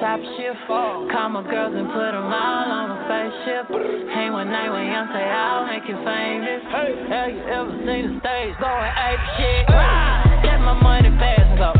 top shift. Call my girls and put them all on a spaceship. Hang one night with young say I'll make you famous. Hey. Have you ever seen the stage going ape shit? Hey. My money pass and.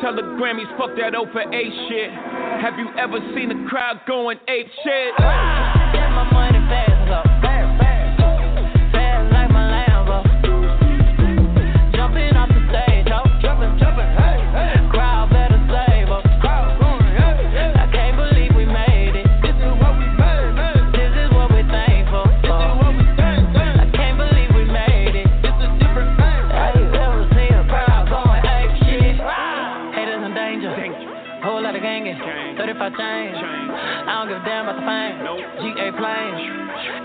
Tell the Grammys, fuck that O for A shit. Have you ever seen a crowd going ape shit? Get my money up.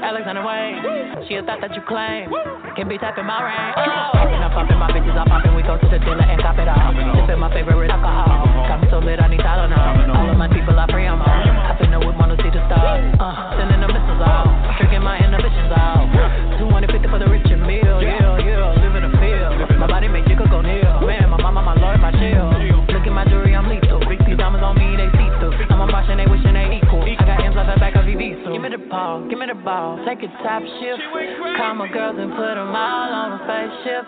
Alexander Wang. She a thought that you claim. Can be typing my ring. Oh. And I'm popping my bitches, I'm popping. We go to the dealer and cop it all. Sipping my favorite alcohol. Got me so lit, I need Tylenol. All of my people are free, I'm on. I finna with wanna see the stars. Uh, sending the missiles out. Tricking my inhibitions out. 250 for the rich and meal. Yeah, yeah, live in the field. My body make jiggle go near. Man, my mama, my lord, my so. Give me the ball, give me the ball. Take a top shift. Call my girls and put them all on a spaceship.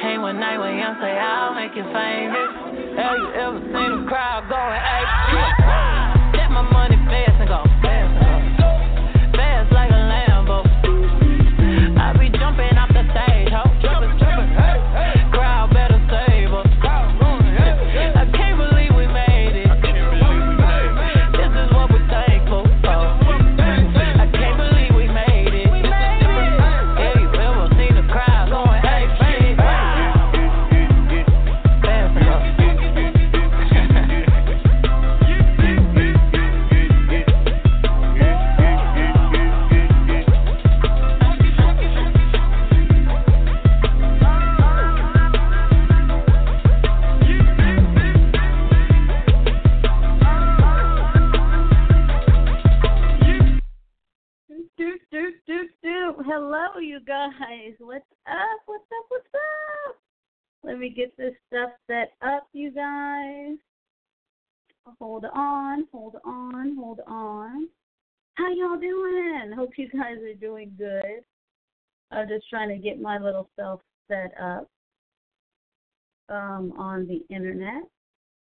Hang one night with young, say I'll make you famous. Have you ever seen a crowd going ape shit? Get my money fast and go Hold on, hold on, hold on. How y'all doing? Hope you guys are doing good. I'm just trying to get my little self set up um, on the internet.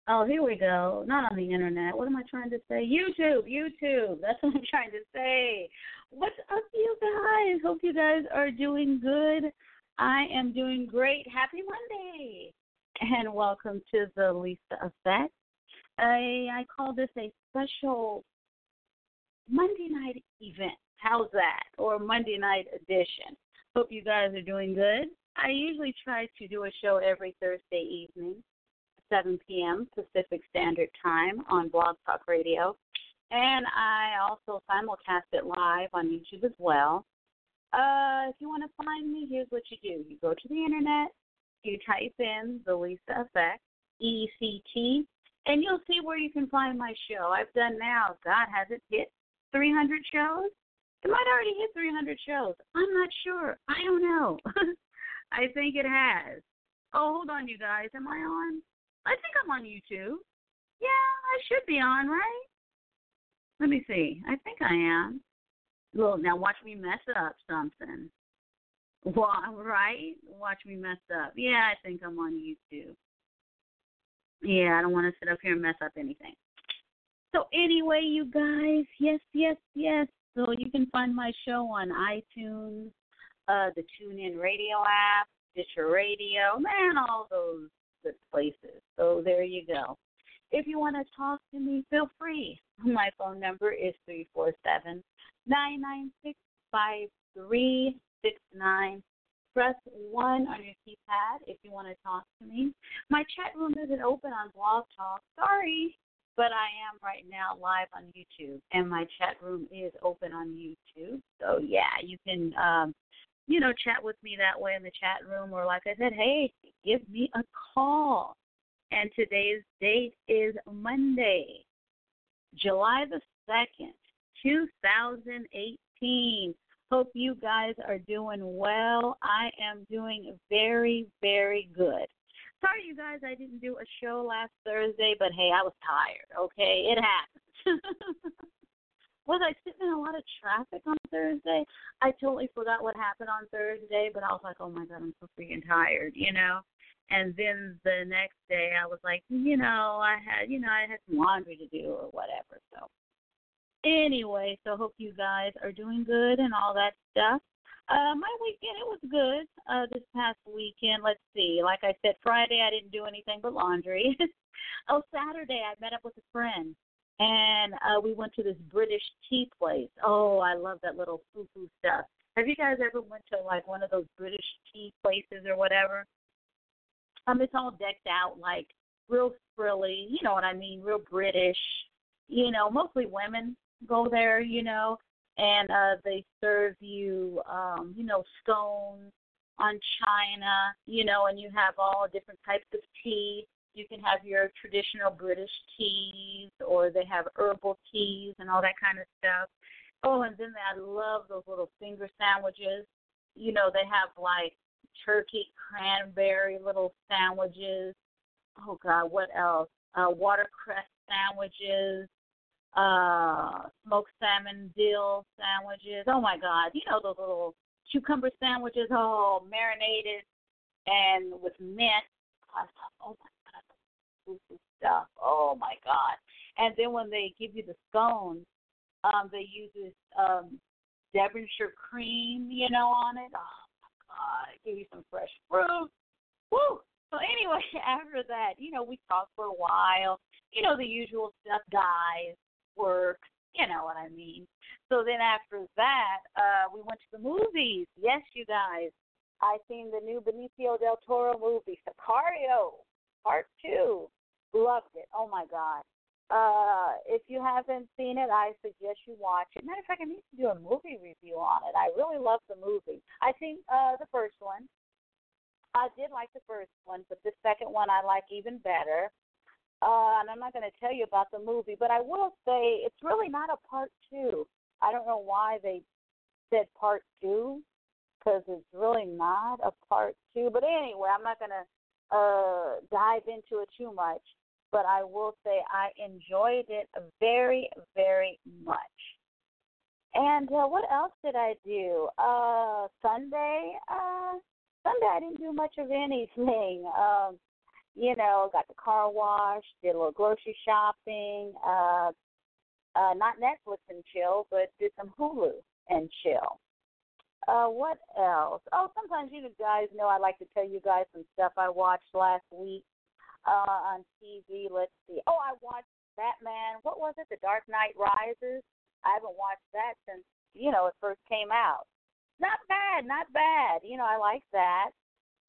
Oh, here we go. Not on the internet. What am I trying to say? YouTube, YouTube. That's what I'm trying to say. What's up, you guys? Hope you guys are doing good. I am doing great. Happy Monday. And welcome to the Lisa Effect. I, I call this a special Monday night event. How's that? Or Monday night edition. Hope you guys are doing good. I usually try to do a show every Thursday evening, 7 p.m. Pacific Standard Time on Blog Talk Radio. And I also simulcast it live on YouTube as well. Uh, if you want to find me, here's what you do. You go to the internet, you type in the Lisa Effect, E C T, and you'll see where you can find my show. I've done now, God, has it hit 300 shows? It might already hit 300 shows. I'm not sure. I don't know. I think it has. Oh, hold on, you guys. Am I on? I think I'm on YouTube. Yeah, I should be on, right? Let me see. I think I am. Well, now watch me mess up something. Well, right? Watch me mess up. Yeah, I think I'm on YouTube. Yeah, I don't want to sit up here and mess up anything. So anyway, you guys, yes, yes, yes. So you can find my show on iTunes, uh, the TuneIn Radio app, Stitcher Radio, man, all those good places. So there you go. If you want to talk to me, feel free. My phone number is three four seven nine nine six five three six nine. Press one on your keypad if you want to talk to me. My chat room isn't open on Blog Talk. Sorry, but I am right now live on YouTube, and my chat room is open on YouTube. So yeah, you can, um, you know, chat with me that way in the chat room, or like I said, hey, give me a call. And today's date is Monday, July the second, two thousand eighteen. Hope you guys are doing well. I am doing very, very good. Sorry, you guys, I didn't do a show last Thursday, but hey, I was tired. Okay, it happens. was I sitting in a lot of traffic on Thursday? I totally forgot what happened on Thursday, but I was like, oh my god, I'm so freaking tired, you know. And then the next day, I was like, you know, I had, you know, I had some laundry to do or whatever. So anyway, so hope you guys are doing good and all that stuff. Uh, my weekend it was good. Uh, this past weekend, let's see. Like I said, Friday I didn't do anything but laundry. oh, Saturday I met up with a friend, and uh, we went to this British tea place. Oh, I love that little foo foo stuff. Have you guys ever went to like one of those British tea places or whatever? Um, it's all decked out like real frilly. You know what I mean? Real British. You know, mostly women go there. You know, and uh, they serve you, um, you know, scones on china, you know, and you have all different types of tea. You can have your traditional British teas, or they have herbal teas and all that kind of stuff. Oh, and then I love those little finger sandwiches. You know, they have like turkey cranberry little sandwiches. Oh God, what else? Uh, watercress sandwiches uh smoked salmon dill sandwiches. Oh my god, you know those little cucumber sandwiches, all marinated and with mint. Oh my god, stuff. Oh my god. And then when they give you the scones, um, they use this um Devonshire cream, you know, on it. Oh my god, give you some fresh fruit. Woo! So anyway, after that, you know, we talked for a while. You know, the usual stuff, guys work. You know what I mean. So then after that, uh, we went to the movies. Yes, you guys. I seen the new Benicio del Toro movie, Sicario, Part Two. Loved it. Oh my god. Uh, if you haven't seen it, I suggest you watch it. Matter of fact, I need to do a movie review on it. I really love the movie. I think uh, the first one. I did like the first one, but the second one I like even better. Uh, and I'm not going to tell you about the movie, but I will say it's really not a part two. I don't know why they said part two, because it's really not a part two. But anyway, I'm not going to uh, dive into it too much. But I will say I enjoyed it very, very much. And uh, what else did I do? Uh, Sunday, uh, Sunday I didn't do much of anything. Um, you know, got the car wash, did a little grocery shopping, uh, uh, not Netflix and chill, but did some Hulu and chill. Uh, what else? Oh, sometimes you guys know I like to tell you guys some stuff I watched last week uh, on TV. Let's see. Oh, I watched Batman. What was it? The Dark Knight Rises. I haven't watched that since you know it first came out. Not bad, not bad. You know, I like that.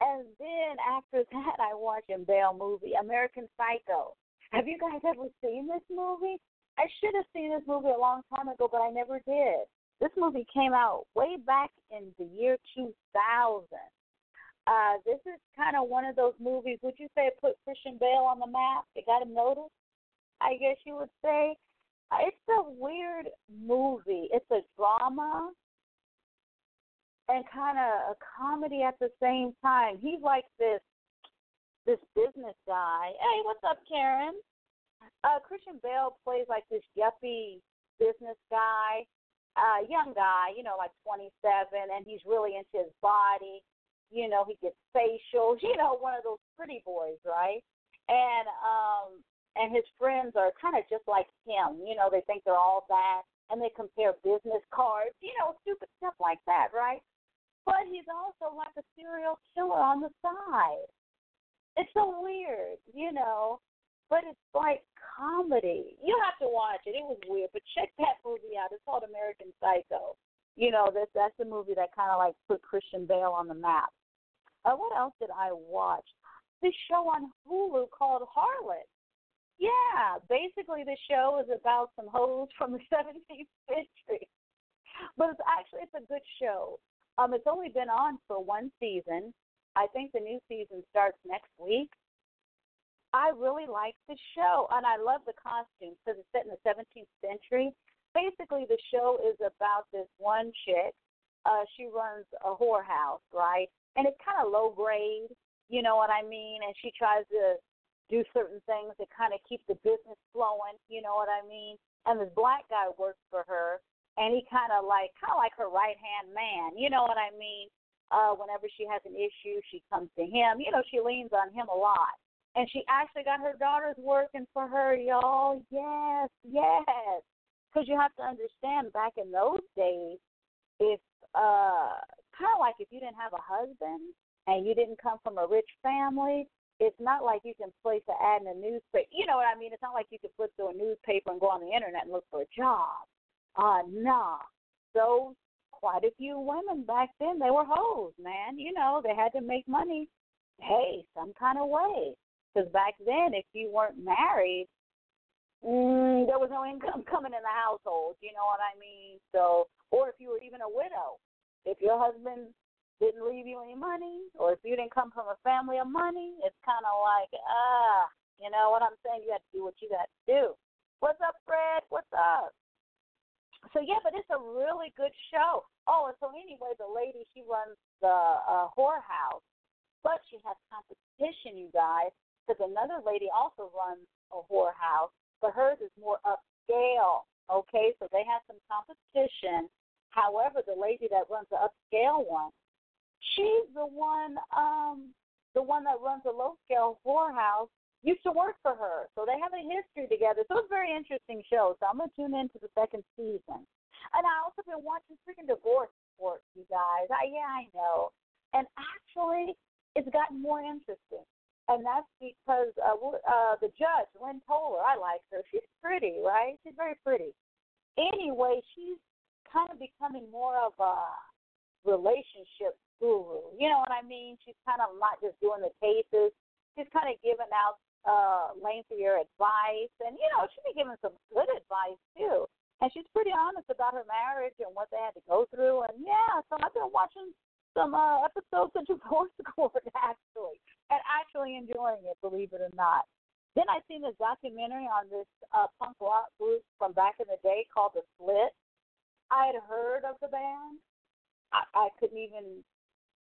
And then after that, I watched a Bale movie, American Psycho. Have you guys ever seen this movie? I should have seen this movie a long time ago, but I never did. This movie came out way back in the year 2000. Uh, this is kind of one of those movies. Would you say put Christian Bale on the map? It got him noticed. I guess you would say. Uh, it's a weird movie. It's a drama and kind of a comedy at the same time. He's like this this business guy. Hey, what's up, Karen? Uh, Christian Bale plays like this yuppie business guy, uh, young guy, you know, like 27, and he's really into his body. You know, he gets facials. You know, one of those pretty boys, right? And um, and his friends are kind of just like him. You know, they think they're all that, and they compare business cards. You know, stupid stuff like that, right? But he's also like a serial killer on the side. It's so weird, you know. But it's like comedy. You have to watch it. It was weird, but check that movie out. It's called American Psycho. You know, that's that's the movie that kind of like put Christian Bale on the map. Uh, what else did I watch? This show on Hulu called Harlot. Yeah, basically the show is about some hoes from the 17th century, but it's actually it's a good show. Um, it's only been on for one season. I think the new season starts next week. I really like the show, and I love the costumes because it's set in the 17th century. Basically, the show is about this one chick. Uh, she runs a whorehouse, right? And it's kind of low grade, you know what I mean? And she tries to do certain things to kind of keep the business flowing, you know what I mean? And this black guy works for her, and he kind of like kind of like her right hand man. You know what I mean? Uh, whenever she has an issue, she comes to him. You know, she leans on him a lot. And she actually got her daughters working for her, y'all. Yes, yes. Because you have to understand, back in those days, if uh, kind of like if you didn't have a husband and you didn't come from a rich family, it's not like you can place an ad in a newspaper. You know what I mean? It's not like you can flip through a newspaper and go on the internet and look for a job. Uh, nah. Those quite a few women back then, they were hoes, man. You know, they had to make money, hey, some kind of way. Because back then, if you weren't married, mm, there was no income coming in the household. You know what I mean? So, or if you were even a widow, if your husband didn't leave you any money, or if you didn't come from a family of money, it's kind of like, ah, you know what I'm saying? You have to do what you got to do. What's up, Fred? What's up? So yeah, but it's a really good show. Oh, and so anyway, the lady she runs the uh, whorehouse, but she has competition, you guys, because another lady also runs a whorehouse, but hers is more upscale. Okay, so they have some competition. However, the lady that runs the upscale one, she's the one, um, the one that runs a low scale whorehouse used to work for her. So they have a history together. So it's a very interesting show. So I'm to tune into the second season. And I also been watching freaking Divorce Court, you guys. I, yeah, I know. And actually, it's gotten more interesting. And that's because uh, uh, the judge, Lynn Toler, I like her. She's pretty, right? She's very pretty. Anyway, she's kind of becoming more of a relationship guru. You know what I mean? She's kind of not just doing the cases. She's kind of giving out uh, lengthier advice, and you know she'd be giving some good advice too. And she's pretty honest about her marriage and what they had to go through. And yeah, so I've been watching some uh, episodes of Divorce Court actually, and actually enjoying it, believe it or not. Then I seen this documentary on this uh, punk rock group from back in the day called The Slits. I had heard of the band. I, I couldn't even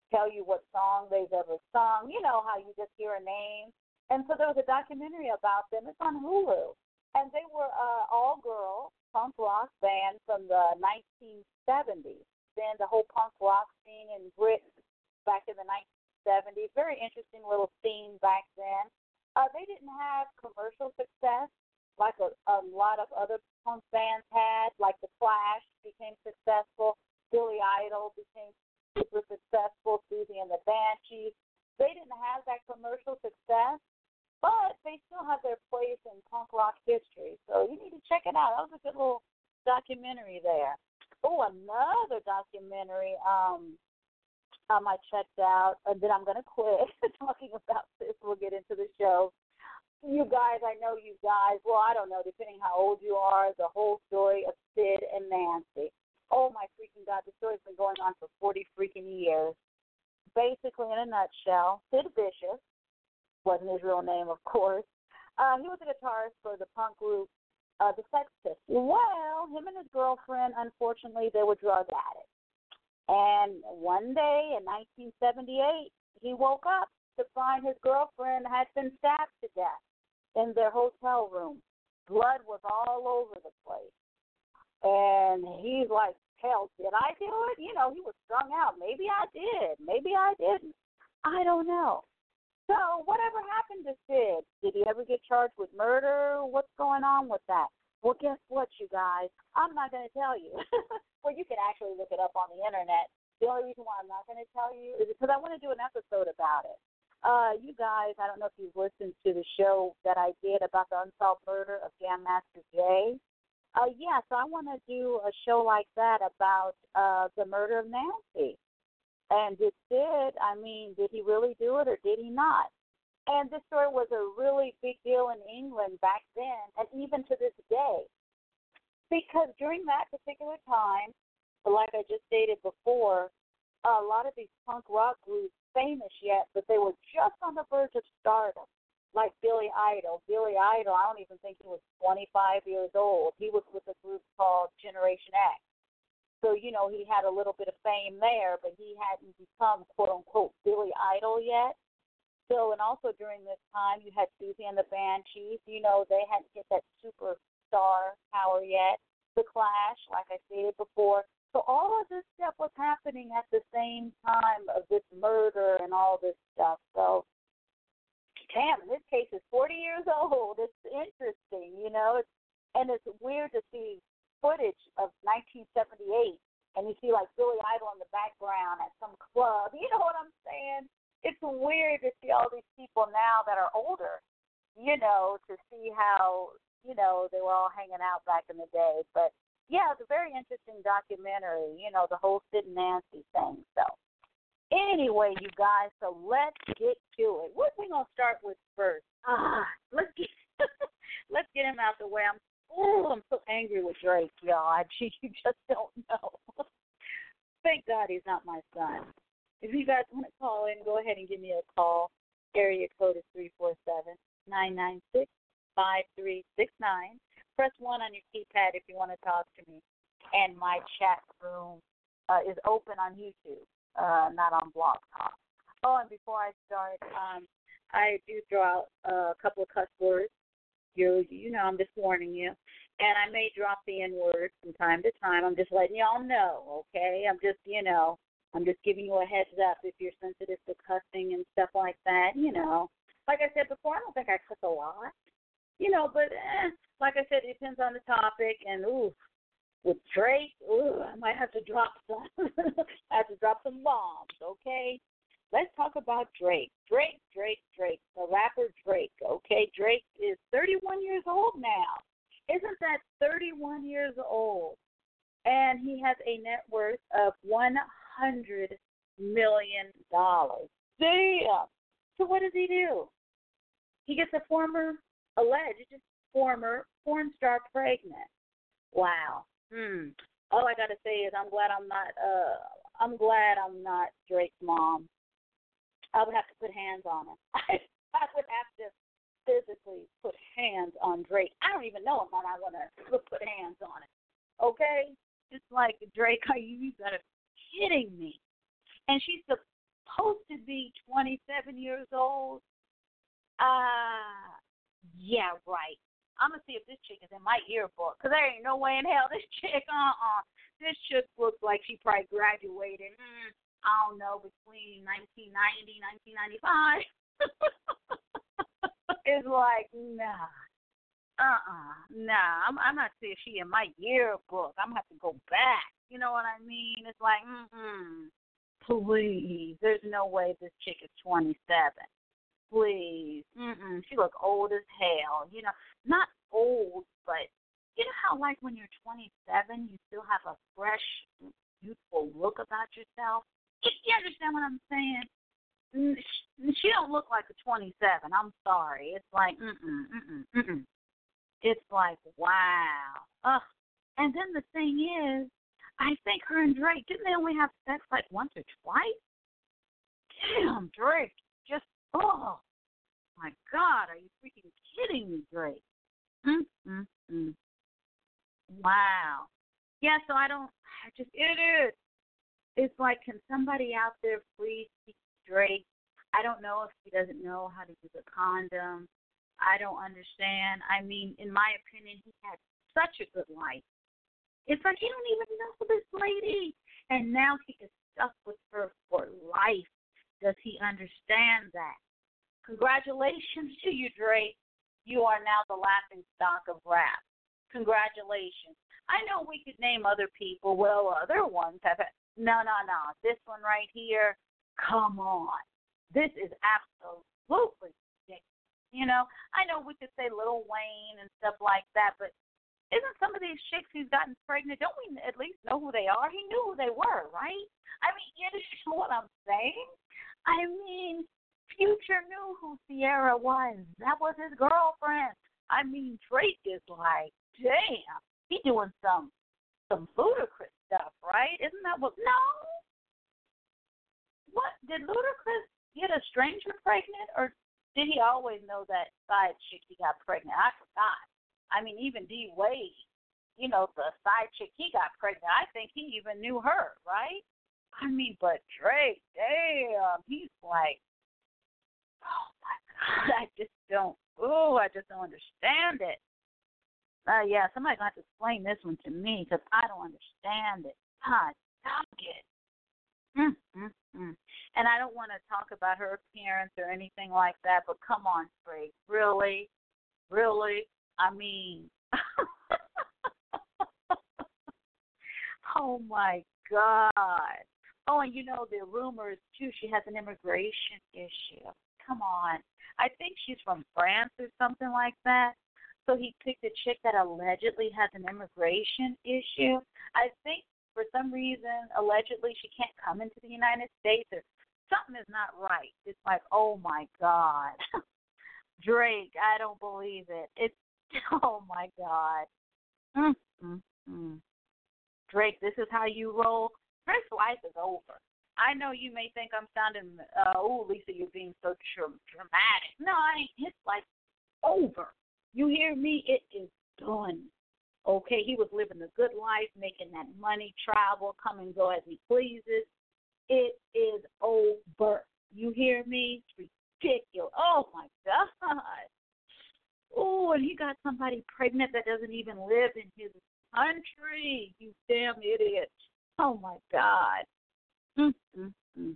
tell you what song they've ever sung. You know how you just hear a name and so there was a documentary about them. It's on Hulu. And they were uh, all girl punk rock band from the 1970s. Then the whole punk rock scene in Britain back in the 1970s. Very interesting little scene back then. Uh, they didn't have commercial success like a, a lot of other punk bands had, like The Clash became successful, Billy Idol became super successful. Siouxsie and the Banshees. They didn't have that commercial success, but they still have their place in punk rock history. So you need to check it out. That was a good little documentary there. Oh, another documentary um um I checked out and then I'm gonna quit talking about this. We'll get into the show. You guys, I know you guys, well I don't know, depending how old you are, the whole story of Sid and Nancy. Oh my freaking god, the story's been going on for forty freaking years. Basically in a nutshell, Sid Vicious wasn't his real name of course. Uh, he was a guitarist for the punk group uh, the Sex Pistols. Well, him and his girlfriend, unfortunately, they were drug addicts. And one day in 1978, he woke up to find his girlfriend had been stabbed to death in their hotel room. Blood was all over the place. And he's like, hell, did I do it? You know, he was strung out. Maybe I did. Maybe I didn't. I don't know. So, whatever happened to Sid? Did he ever get charged with murder? What's going on with that? Well, guess what, you guys? I'm not going to tell you. well, you can actually look it up on the internet. The only reason why I'm not going to tell you is because I want to do an episode about it. Uh, you guys, I don't know if you've listened to the show that I did about the unsolved murder of Jam Master Jay. Uh, yeah, so I want to do a show like that about uh, the murder of Nancy. And it did, I mean, did he really do it or did he not? And this story was a really big deal in England back then and even to this day. Because during that particular time, like I just stated before, a lot of these punk rock groups, famous yet, but they were just on the verge of stardom. Like Billy Idol. Billy Idol, I don't even think he was 25 years old. He was with a group called Generation X. So, you know, he had a little bit of fame there, but he hadn't become quote unquote Billy Idol yet. So, and also during this time, you had Siouxsie and the Banshees. You know, they hadn't hit that superstar power yet. The Clash, like I stated before. So, all of this stuff was happening at the same time of this murder and all this stuff. So, damn, this case is 40 years old. It's interesting, you know, it's, and it's weird to see footage of 1978 and you see like Billy Idol in the background at some club. You know what I'm saying? It's weird to see all these people now that are older, you know, to see how, you know, they were all hanging out back in the day. But yeah, it's a very interesting documentary, you know, the whole Sid and Nancy thing. So anyway, you guys, so let's get to it. What are we gonna start with first? Ah, let's get let's get him out the way. I'm Oh, I'm so angry with Drake, y'all. I, you just don't know. Thank God he's not my son. If you guys want to call in, go ahead and give me a call. Area code is three four seven nine nine six five three six nine. Press one on your keypad if you want to talk to me. And my chat room uh, is open on YouTube, uh, not on Blog Talk. Oh, and before I start, um, I do throw out a couple of cuss words you you know I'm just warning you. And I may drop the N word from time to time. I'm just letting y'all know, okay? I'm just you know I'm just giving you a heads up if you're sensitive to cussing and stuff like that. You know, like I said before, I don't think I cuss a lot. You know, but eh, like I said, it depends on the topic. And ooh, with Drake, ooh, I might have to drop some. I have to drop some bombs, okay? Let's talk about Drake. Drake, Drake, Drake, the rapper Drake. Okay, Drake is 31 years old now. Isn't that 31 years old? And he has a net worth of 100 million dollars. Damn. So what does he do? He gets a former, alleged former porn star pregnant. Wow. Hmm. All I gotta say is I'm glad I'm not. Uh, I'm glad I'm not Drake's mom. I would have to put hands on him. I, I would have to physically put hands on Drake. I don't even know him, but I want to put hands on him. Okay? It's like Drake, are you, you gotta be kidding me? And she's supposed to be 27 years old. Uh, yeah, right. I'm gonna see if this chick is in my yearbook, cause there ain't no way in hell this chick. Uh uh This chick looks like she probably graduated. Mm, I don't know, between 1990 1995. it's like, nah. Uh-uh. Nah, I'm I'm not saying she in my yearbook. I'm gonna have to go back. You know what I mean? It's like, mm-mm. Please. There's no way this chick is 27. Please. Mm-mm. She look old as hell. You know, not old, but you know how like when you're 27, you still have a fresh, youthful look about yourself. You, understand what I'm saying? She don't look like a 27. I'm sorry. It's like mm-mm, mm-mm, mm-mm. It's like wow. Ugh. And then the thing is, I think her and Drake didn't they only have sex like once or twice? Damn, Drake, just oh my God, are you freaking kidding me, Drake? Mm mm mm. Wow. Yeah, so I don't. I just it is. It's like, can somebody out there please free Drake? I don't know if he doesn't know how to use a condom. I don't understand. I mean, in my opinion, he had such a good life. It's like he don't even know this lady, and now he is stuck with her for life. Does he understand that? Congratulations to you, Drake. You are now the laughing stock of rap. Congratulations. I know we could name other people. Well, other ones have. Had, no, no, no. This one right here. Come on. This is absolutely ridiculous. You know, I know we could say Lil Wayne and stuff like that, but isn't some of these chicks who's gotten pregnant, don't we at least know who they are? He knew who they were, right? I mean, you know what I'm saying? I mean, Future knew who Ciara was. That was his girlfriend. I mean, Drake is like, damn, he doing some some ludicrous stuff, right? Isn't that what? No. What did Ludacris get a stranger pregnant, or did he always know that side chick he got pregnant? I forgot. I mean, even D Wade, you know, the side chick he got pregnant, I think he even knew her, right? I mean, but Drake, damn, he's like, oh my god, I just don't, oh, I just don't understand it. Uh, yeah, somebody got to have to explain this one to me because I don't understand it. God, stop it. Mm, mm, mm. And I don't want to talk about her appearance or anything like that, but come on, Drake, really, really, I mean, oh my God. Oh, and you know the rumors too. She has an immigration issue. Come on. I think she's from France or something like that. So he picked a chick that allegedly has an immigration issue. I think for some reason, allegedly, she can't come into the United States or something is not right. It's like, oh my God. Drake, I don't believe it. It's Oh my God. Mm, mm. Drake, this is how you roll. Drake's life is over. I know you may think I'm sounding, uh, oh, Lisa, you're being so tr- dramatic. No, I ain't. His life over. You hear me? It is done. Okay, he was living a good life, making that money, travel, come and go as he pleases. It is over. You hear me? It's ridiculous. Oh my God. Oh, and he got somebody pregnant that doesn't even live in his country. You damn idiot. Oh my God. Mm-hmm.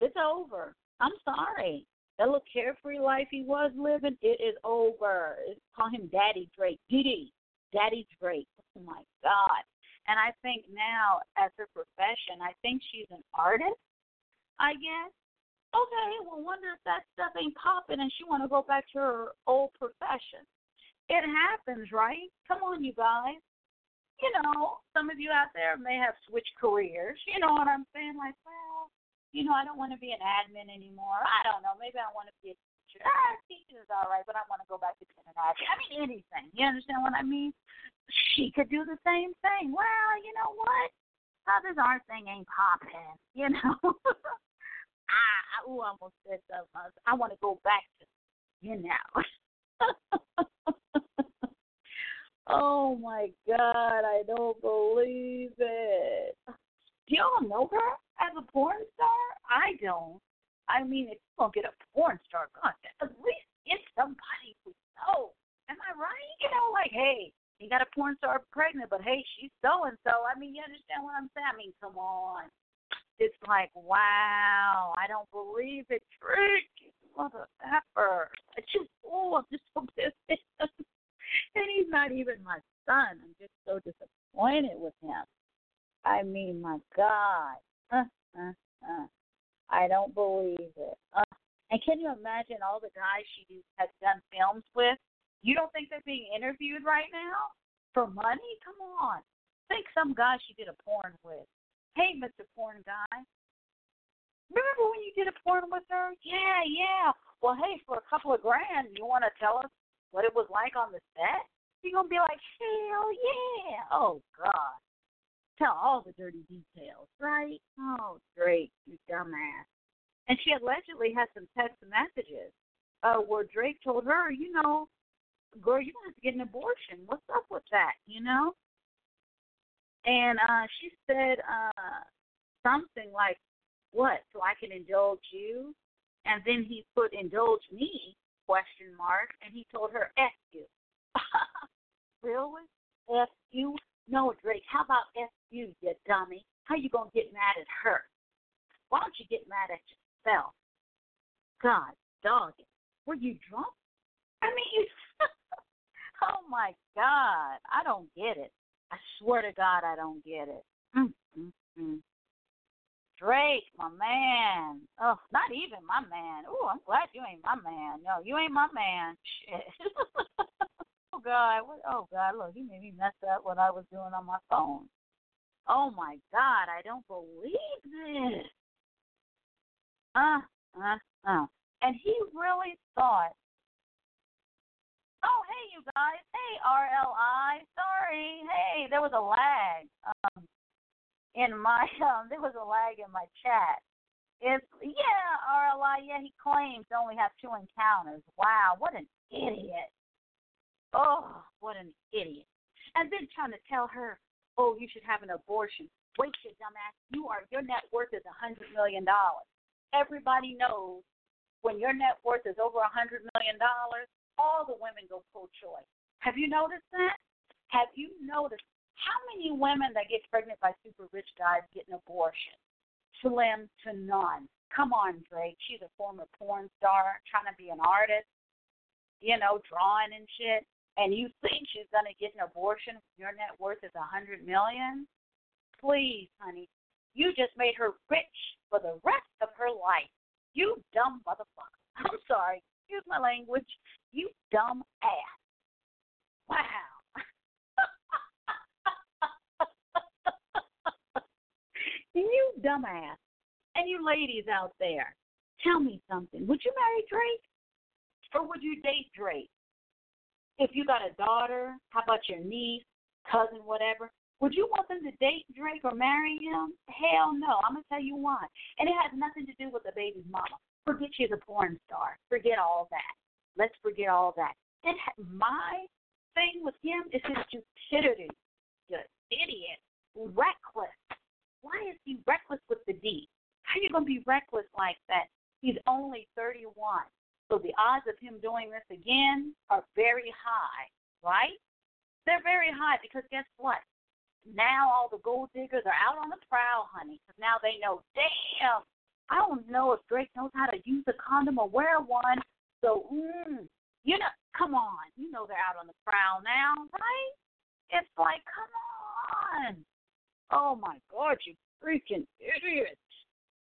It's over. I'm sorry. That little carefree life he was living, it is over. Call him Daddy Drake. Diddy. Daddy Drake. Oh my God. And I think now, as her profession, I think she's an artist, I guess okay, well, wonder if that stuff ain't popping and she want to go back to her old profession. It happens, right? Come on, you guys. You know, some of you out there may have switched careers. You know what I'm saying? Like, well, you know, I don't want to be an admin anymore. I don't know. Maybe I want to be a teacher. Ah, teaching is all right, but I want to go back to being an admin. I mean, anything. You understand what I mean? She could do the same thing. Well, you know what? Oh, this art thing ain't popping. You know. I, I ooh, almost said something. I want to go back to, you know. oh my God, I don't believe it. Do y'all know her as a porn star? I don't. I mean, if you don't get a porn star, God, at least get somebody we know. Am I right? You know, like, hey, you got a porn star pregnant, but hey, she's so and so. I mean, you understand what I'm saying? I mean, come on it's like, wow, I don't believe it. Trick, mother effer. I just, oh, I'm just so pissed. and he's not even my son. I'm just so disappointed with him. I mean, my God. Uh, uh, I don't believe it. Uh, and can you imagine all the guys she has done films with? You don't think they're being interviewed right now for money? Come on. Think some guy she did a porn with. Hey, Mr. Porn Guy. Remember when you did a porn with her? Yeah, yeah. Well, hey, for a couple of grand, you want to tell us what it was like on the set? You're going to be like, hell yeah. Oh, God. Tell all the dirty details, right? Oh, great, you dumbass. And she allegedly had some text messages uh, where Drake told her, you know, girl, you have to get an abortion. What's up with that, you know? And uh she said uh something like, What, so I can indulge you? And then he put indulge me question mark and he told her F you. really? F you? No, Drake, how about F you, you dummy? How you gonna get mad at her? Why don't you get mad at yourself? God, dog. Were you drunk? I mean, you. oh my God, I don't get it. I swear to God, I don't get it. Mm, mm, mm. Drake, my man. Oh, not even my man. Oh, I'm glad you ain't my man. No, you ain't my man. Shit. oh God, what? Oh God, look, he made me mess up what I was doing on my phone. Oh my God, I don't believe this. Uh, uh, uh. And he really thought Oh, hey, you guys. Hey, RLI. Sorry. Hey, there was a lag um, in my um, there was a lag in my chat. It's yeah, RLI. Yeah, he claims to only have two encounters. Wow, what an idiot. Oh, what an idiot. And then trying to tell her, oh, you should have an abortion. Wait, you dumbass. You are your net worth is a hundred million dollars. Everybody knows when your net worth is over a hundred million dollars, all the women go pro-choice. Have you noticed that? Have you noticed how many women that get pregnant by super rich guys get an abortion? Slim to none. Come on, Drake. She's a former porn star trying to be an artist, you know, drawing and shit. And you think she's gonna get an abortion? Your net worth is a hundred million. Please, honey, you just made her rich for the rest of her life. You dumb motherfucker. I'm sorry. Excuse my language. You dumb ass. Wow. you dumbass. And you ladies out there, tell me something. Would you marry Drake? Or would you date Drake? If you got a daughter, how about your niece, cousin, whatever? Would you want them to date Drake or marry him? Hell no. I'm going to tell you why. And it has nothing to do with the baby's mama. Forget she's a porn star. Forget all that. Let's forget all that. And my thing with him is his stupidity. The idiot. Reckless. Why is he reckless with the D? How are you going to be reckless like that? He's only 31. So the odds of him doing this again are very high, right? They're very high because guess what? Now all the gold diggers are out on the prowl, honey, because now they know, damn, I don't know if Drake knows how to use a condom or wear one. So, mm, you know, come on. You know they're out on the prowl now, right? It's like, come on. Oh my God, you freaking idiot.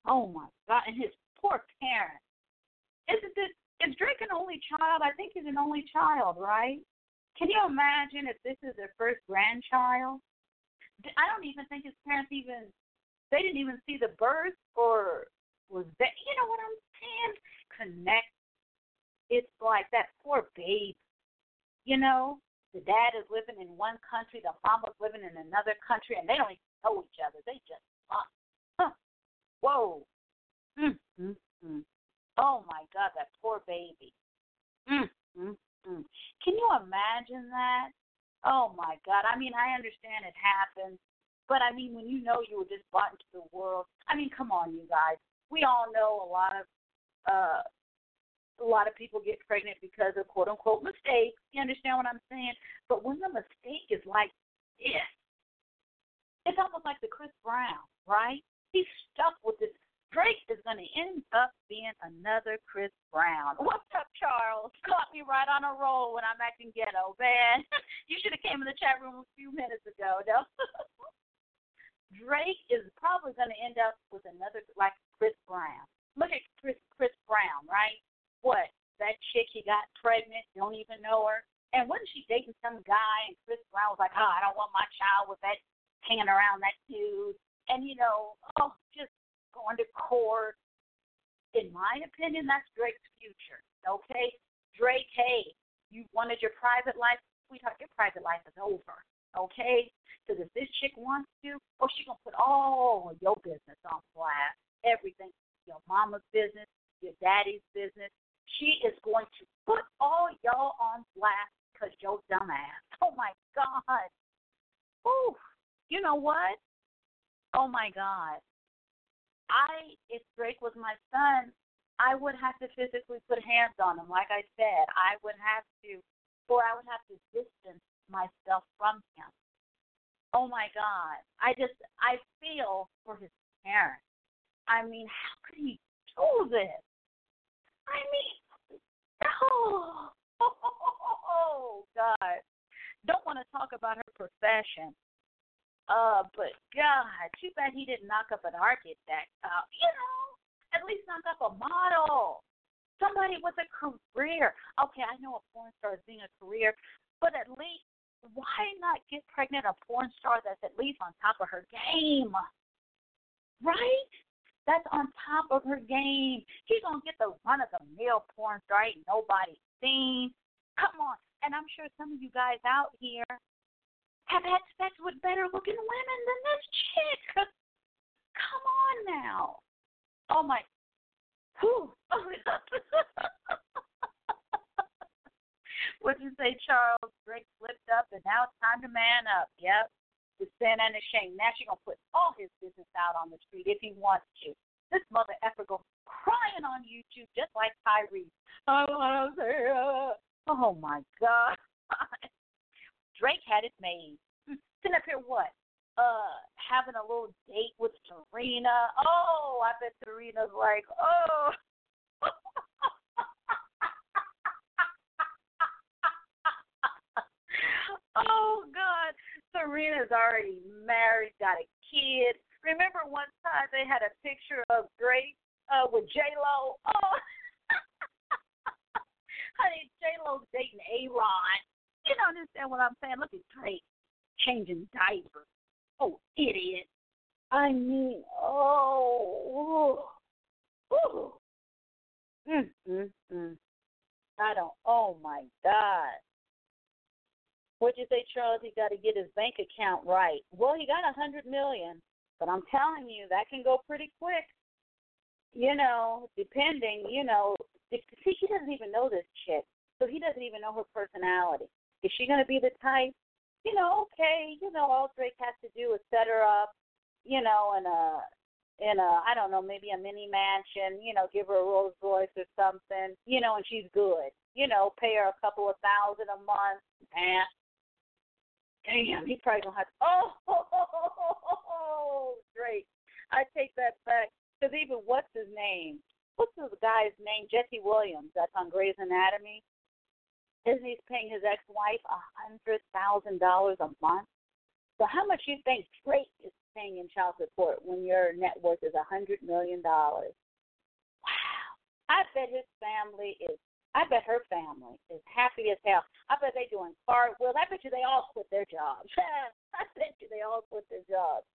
Oh my God. And his poor parents. Isn't this, is Drake an only child? I think he's an only child, right? Can you imagine if this is their first grandchild? I don't even think his parents even, they didn't even see the birth or was that, you know what I'm saying? Connect it's like that poor babe. You know, the dad is living in one country, the mama's living in another country, and they don't even know each other. They just fuck. Huh. Whoa. Mm, mm, mm. Oh my God, that poor baby. Mm, mm, mm. Can you imagine that? Oh my God. I mean, I understand it happens, but I mean, when you know you were just brought into the world, I mean, come on, you guys. We all know a lot of uh a lot of people get pregnant because of quote unquote mistakes. You understand what I'm saying? But when the mistake is like this, it's almost like the Chris Brown, right? He's stuck with this. Drake is going to end up being another Chris Brown. What's up, Charles? Caught me right on a roll when I'm acting ghetto, man. you should have came in the chat room a few minutes ago, no? Drake is probably going to end up with another like Chris Brown. look at Chris Chris Brown, right? What that chick he got pregnant, don't even know her, and wasn't she dating some guy? And Chris Brown was like, oh, I don't want my child with that hanging around that dude, and you know, oh, just going to court. In my opinion, that's Drake's future. Okay, Drake, hey, you wanted your private life, sweetheart. Your private life is over. Okay, because if this chick wants to, oh, she gonna put all your business on blast. Everything, your mama's business, your daddy's business. She is going to put all y'all on blast because your dumbass. Oh my God. Ooh, you know what? Oh my God. I, if Drake was my son, I would have to physically put hands on him. Like I said, I would have to, or I would have to distance myself from him. Oh my God. I just, I feel for his parents. I mean, how could he do this? I mean, oh, oh oh, oh God. Don't want to talk about her profession. Uh, but God, too bad he didn't knock up an architect. Uh, you know, at least knock up a model. Somebody with a career. Okay, I know a porn star is being a career, but at least why not get pregnant a porn star that's at least on top of her game? Right? That's on top of her game. He's gonna get the run of the mill porn star ain't nobody seen. Come on. And I'm sure some of you guys out here have had sex with better looking women than this chick. Come on now. Oh my. Whew. What'd you say, Charles? Drake slipped up, and now it's time to man up. Yep. The sin and the shame. Now she's gonna put all his business out on the street if he wants to. This mother effer go crying on YouTube just like Tyrese. I wanna say, uh, oh my God. Drake had it made. Sitting up here, what? Uh, having a little date with Serena. Oh, I bet Serena's like, oh. oh God, Serena's already married, got a kid. Remember one time they had a picture of Drake uh, with J Lo. Oh, honey, J Lo's dating A Rod. You don't understand what I'm saying? Look at Drake changing diapers. Oh, idiot. I mean, oh. oh. Mm, mm, mm. I don't, oh my God. What'd you say, Charles? He got to get his bank account right. Well, he got a hundred million, but I'm telling you, that can go pretty quick. You know, depending, you know, see, he doesn't even know this chick, so he doesn't even know her personality. Is she going to be the type you know, okay, you know, all Drake has to do is set her up, you know, in a in a I don't know, maybe a mini mansion, you know, give her a Rolls Royce or something, you know, and she's good. You know, pay her a couple of thousand a month. And damn, he probably gonna have to, oh, oh, Drake. I take that back. Because even what's his name? What's the guy's name? Jesse Williams. That's on Grey's Anatomy isn't paying his ex-wife a hundred thousand dollars a month? So how much do you think Drake is paying in child support when your net worth is a hundred million dollars? Wow! I bet his family is. I bet her family is happy as hell. I bet they're doing cartwheels. I bet you they all quit their jobs. I bet you they all quit their jobs.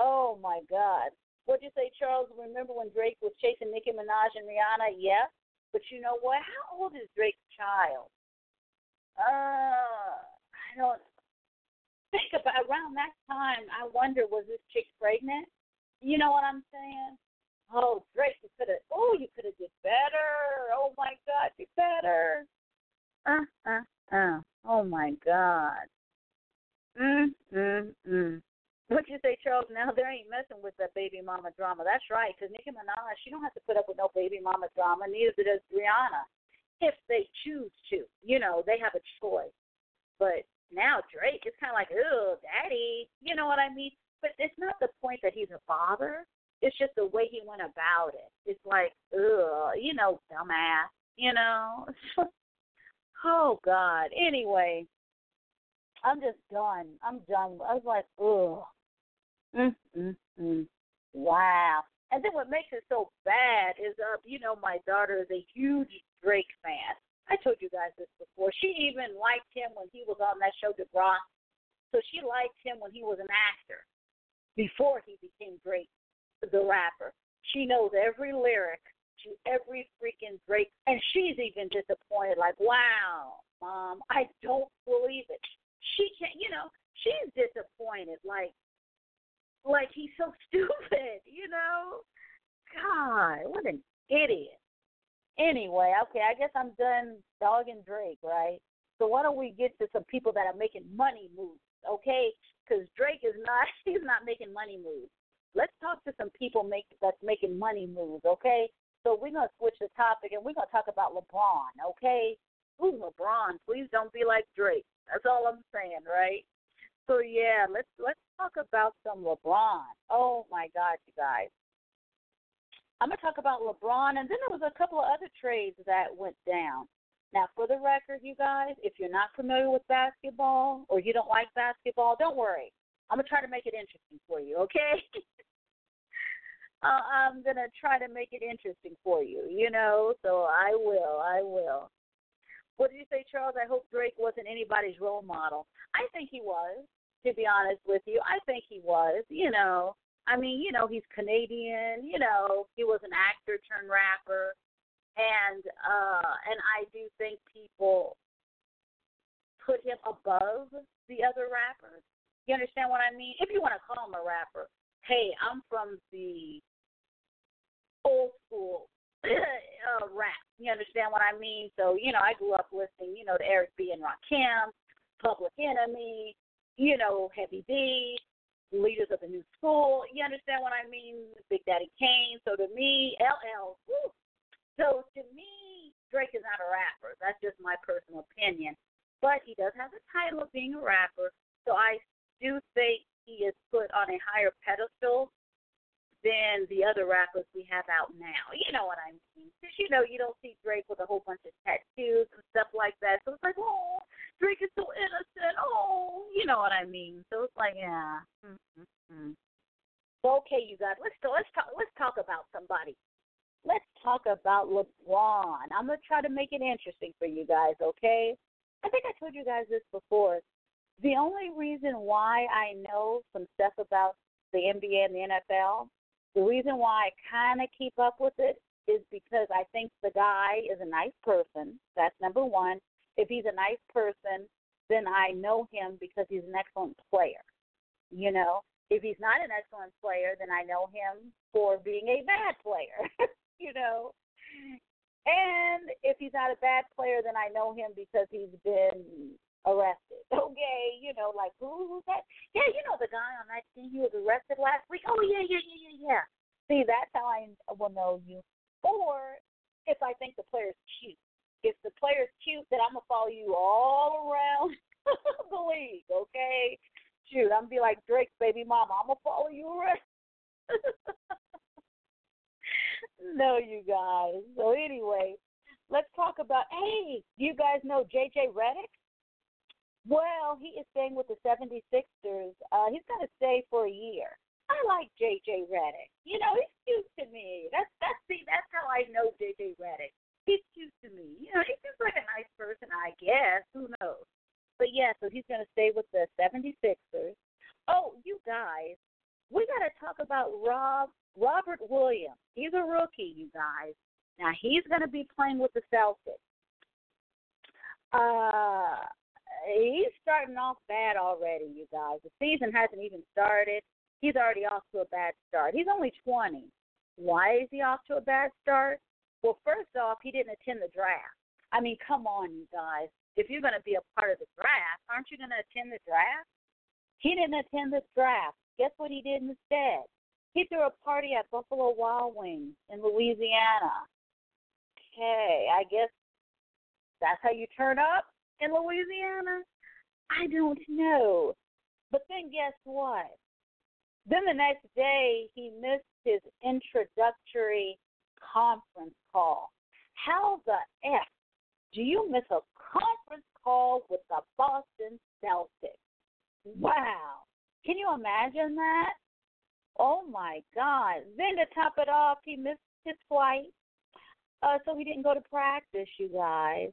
Oh my God! What'd you say, Charles? Remember when Drake was chasing Nicki Minaj and Rihanna? Yeah. But you know what? How old is Drake's child? Uh, I don't think about around that time. I wonder was this chick pregnant? You know what I'm saying? Oh, Drake, you could have. Oh, you could have did better. Oh my God, you better. Uh, uh, uh. Oh my God. Mm, mm, mm. What'd you say, Charles? Now there ain't messing with that baby mama drama. That's right, because Nicki Minaj, she don't have to put up with no baby mama drama. Neither does Rihanna if they choose to. You know, they have a choice. But now Drake, is kind of like, oh, daddy. You know what I mean? But it's not the point that he's a father. It's just the way he went about it. It's like, ugh, you know, dumbass. You know. oh God. Anyway, I'm just done. I'm done. I was like, ugh. Mm, mm, mm. Wow. And then what makes it so bad is, uh, you know, my daughter is a huge Drake fan. I told you guys this before. She even liked him when he was on that show, The Bronx. So she liked him when he was an actor before he became Drake, the rapper. She knows every lyric to every freaking Drake, and she's even disappointed. Like, wow, mom, I don't believe it. She can't, you know, she's disappointed. Like, like he's so stupid, you know. God, what an idiot. Anyway, okay, I guess I'm done dogging Drake, right? So why don't we get to some people that are making money moves, okay? Because Drake is not he's not making money moves. Let's talk to some people make that's making money moves, okay? So we're gonna switch the topic and we're gonna talk about LeBron, okay? Ooh, LeBron, please don't be like Drake. That's all I'm saying, right? So yeah, let's let's talk about some LeBron. Oh my God, you guys. I'm gonna talk about LeBron, and then there was a couple of other trades that went down. Now, for the record, you guys, if you're not familiar with basketball or you don't like basketball, don't worry. I'm gonna try to make it interesting for you, okay? uh, I'm gonna try to make it interesting for you, you know. So I will, I will. What did you say, Charles? I hope Drake wasn't anybody's role model. I think he was, to be honest with you. I think he was. You know, I mean, you know, he's Canadian. You know, he was an actor turned rapper, and uh, and I do think people put him above the other rappers. You understand what I mean? If you want to call him a rapper, hey, I'm from the old school uh, rap. You understand what I mean? So, you know, I grew up listening, you know, to Eric B. and Rakim, Public Enemy, you know, Heavy D, leaders of the new school. You understand what I mean? Big Daddy Kane. So to me, LL, woo. So to me, Drake is not a rapper. That's just my personal opinion. But he does have the title of being a rapper. So I do think he is put on a higher pedestal than the other rappers we have out now. You know what I mean? Because you know you don't see Drake with a whole bunch of tattoos and stuff like that. So it's like, oh, Drake is so innocent. Oh, you know what I mean? So it's like, yeah. Mm-hmm. Okay, you guys, let's let's talk let's talk about somebody. Let's talk about LeBron. I'm gonna try to make it interesting for you guys. Okay? I think I told you guys this before. The only reason why I know some stuff about the NBA and the NFL the reason why I kind of keep up with it is because I think the guy is a nice person. That's number one. If he's a nice person, then I know him because he's an excellent player. You know, if he's not an excellent player, then I know him for being a bad player. you know, and if he's not a bad player, then I know him because he's been arrested. Okay, you know, like who who's that? Yeah, you know the guy on that team who was arrested last week. Oh yeah, yeah, yeah, yeah, yeah. See, that's how I will know you. Or if I think the player's cute. If the player's cute, then I'm gonna follow you all around the league. Okay, shoot, I'm gonna be like Drake's baby mama. I'm gonna follow you around. no, you guys. So anyway, let's talk about. Hey, do you guys know JJ Redick? Well, he is staying with the 76ers. Uh, he's going to stay for a year. I like JJ Redick. You know, he's cute to me. That's that's see, that's how I know JJ Redick. He's cute to me. You know, he seems like a nice person, I guess. Who knows? But yeah, so he's gonna stay with the 76ers. Oh, you guys, we gotta talk about Rob Robert Williams. He's a rookie, you guys. Now he's gonna be playing with the Celtics. Uh he's starting off bad already, you guys. The season hasn't even started. He's already off to a bad start. He's only 20. Why is he off to a bad start? Well, first off, he didn't attend the draft. I mean, come on, you guys. If you're going to be a part of the draft, aren't you going to attend the draft? He didn't attend the draft. Guess what he did instead? He threw a party at Buffalo Wild Wings in Louisiana. Okay, I guess that's how you turn up in Louisiana? I don't know. But then guess what? Then the next day he missed his introductory conference call. How the F do you miss a conference call with the Boston Celtics? Wow. Can you imagine that? Oh my God! Then to top it off, he missed his flight, uh, so he didn't go to practice. You guys,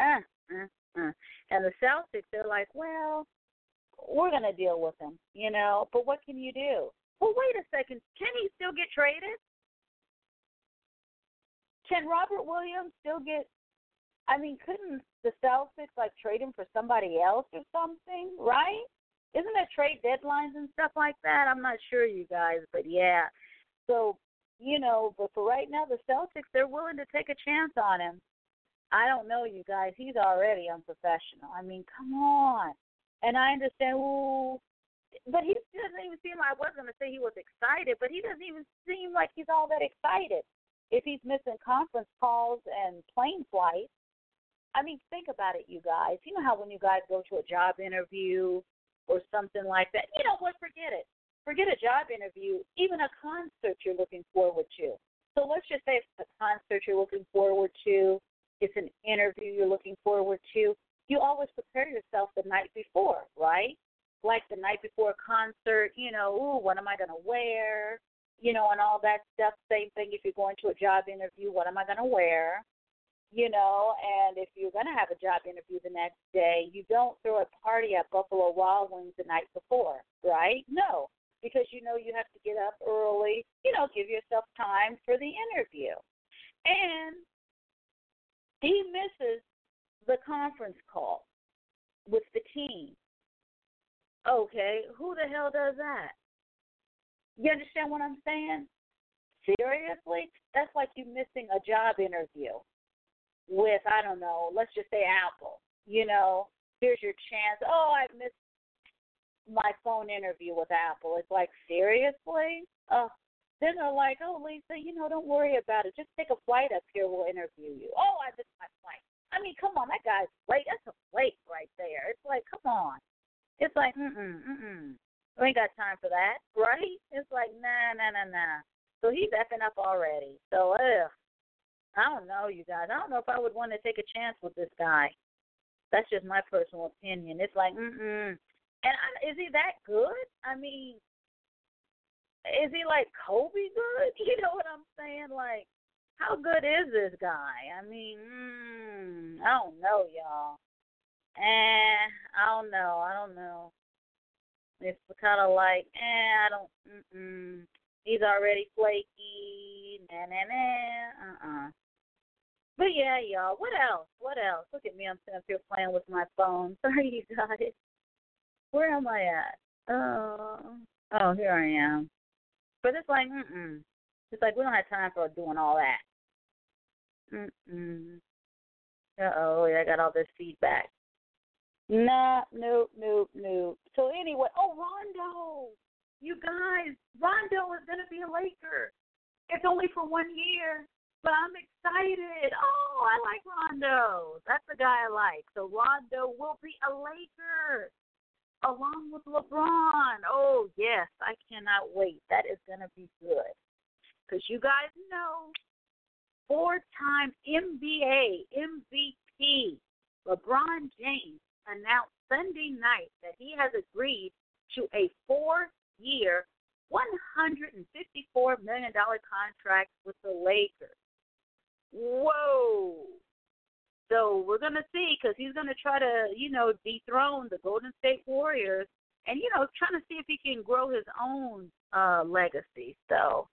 uh, uh, uh. and the Celtics, they're like, well, we're gonna deal with him, you know. But what can you do? Well, wait a second. Can he still get traded? Can Robert Williams still get? I mean, couldn't the Celtics like trade him for somebody else or something, right? Isn't there trade deadlines and stuff like that? I'm not sure, you guys, but yeah. So, you know, but for right now, the Celtics they're willing to take a chance on him. I don't know, you guys. He's already unprofessional. I mean, come on. And I understand, ooh, but he doesn't even seem. Like I was to say he was excited, but he doesn't even seem like he's all that excited. If he's missing conference calls and plane flights, I mean, think about it, you guys. You know how when you guys go to a job interview or something like that, you know what? Forget it. Forget a job interview. Even a concert you're looking forward to. So let's just say it's a concert you're looking forward to. It's an interview you're looking forward to. You always prepare yourself the night before, right? Like the night before a concert, you know, ooh, what am I going to wear? You know, and all that stuff. Same thing if you're going to a job interview, what am I going to wear? you know, and if you're going to have a job interview the next day, you don't throw a party at Buffalo Wild Wings the night before, right? No, because you know you have to get up early, you know, give yourself time for the interview. And he misses the conference call with the team. Okay, who the hell does that? You understand what I'm saying? Seriously? That's like you missing a job interview with I don't know, let's just say Apple. You know, here's your chance. Oh, I missed my phone interview with Apple. It's like seriously. Oh, then they're like, oh, Lisa, you know, don't worry about it. Just take a flight up here. We'll interview you. Oh, I missed my flight. I mean, come on, that guy's late. That's a flake right there. It's like, come on. It's like, mm mm mm mm. We ain't got time for that, right? It's like, nah, nah, nah, nah. So he's effing up already. So, ugh. I don't know, you guys. I don't know if I would want to take a chance with this guy. That's just my personal opinion. It's like, mm mm. And I, is he that good? I mean, is he like Kobe good? You know what I'm saying? Like, how good is this guy? I mean, mm, I don't know, y'all. Eh, I don't know. I don't know. It's kind of like, eh, I don't. Mm-mm. He's already flaky. Nah, nah, nah. Uh-uh. But yeah, y'all. What else? What else? Look at me. I'm sitting up here playing with my phone. Sorry, you guys. Where am I at? Oh, oh, here I am. But it's like, mm-mm. It's like we don't have time for doing all that. Mm-mm. Uh-oh, yeah, I got all this feedback. Nah, nope, nope, nope. So anyway, oh, Rondo. You guys, Rondo is going to be a Laker. It's only for one year but I'm excited. Oh, I like Rondo. That's the guy I like. So Rondo will be a Laker along with LeBron. Oh, yes, I cannot wait. That is going to be good. Because you guys know, four time NBA MVP LeBron James announced Sunday night that he has agreed to a four year, $154 million contract with the Lakers. Whoa. So we're going to see because he's going to try to, you know, dethrone the Golden State Warriors and, you know, trying to see if he can grow his own uh, legacy. So,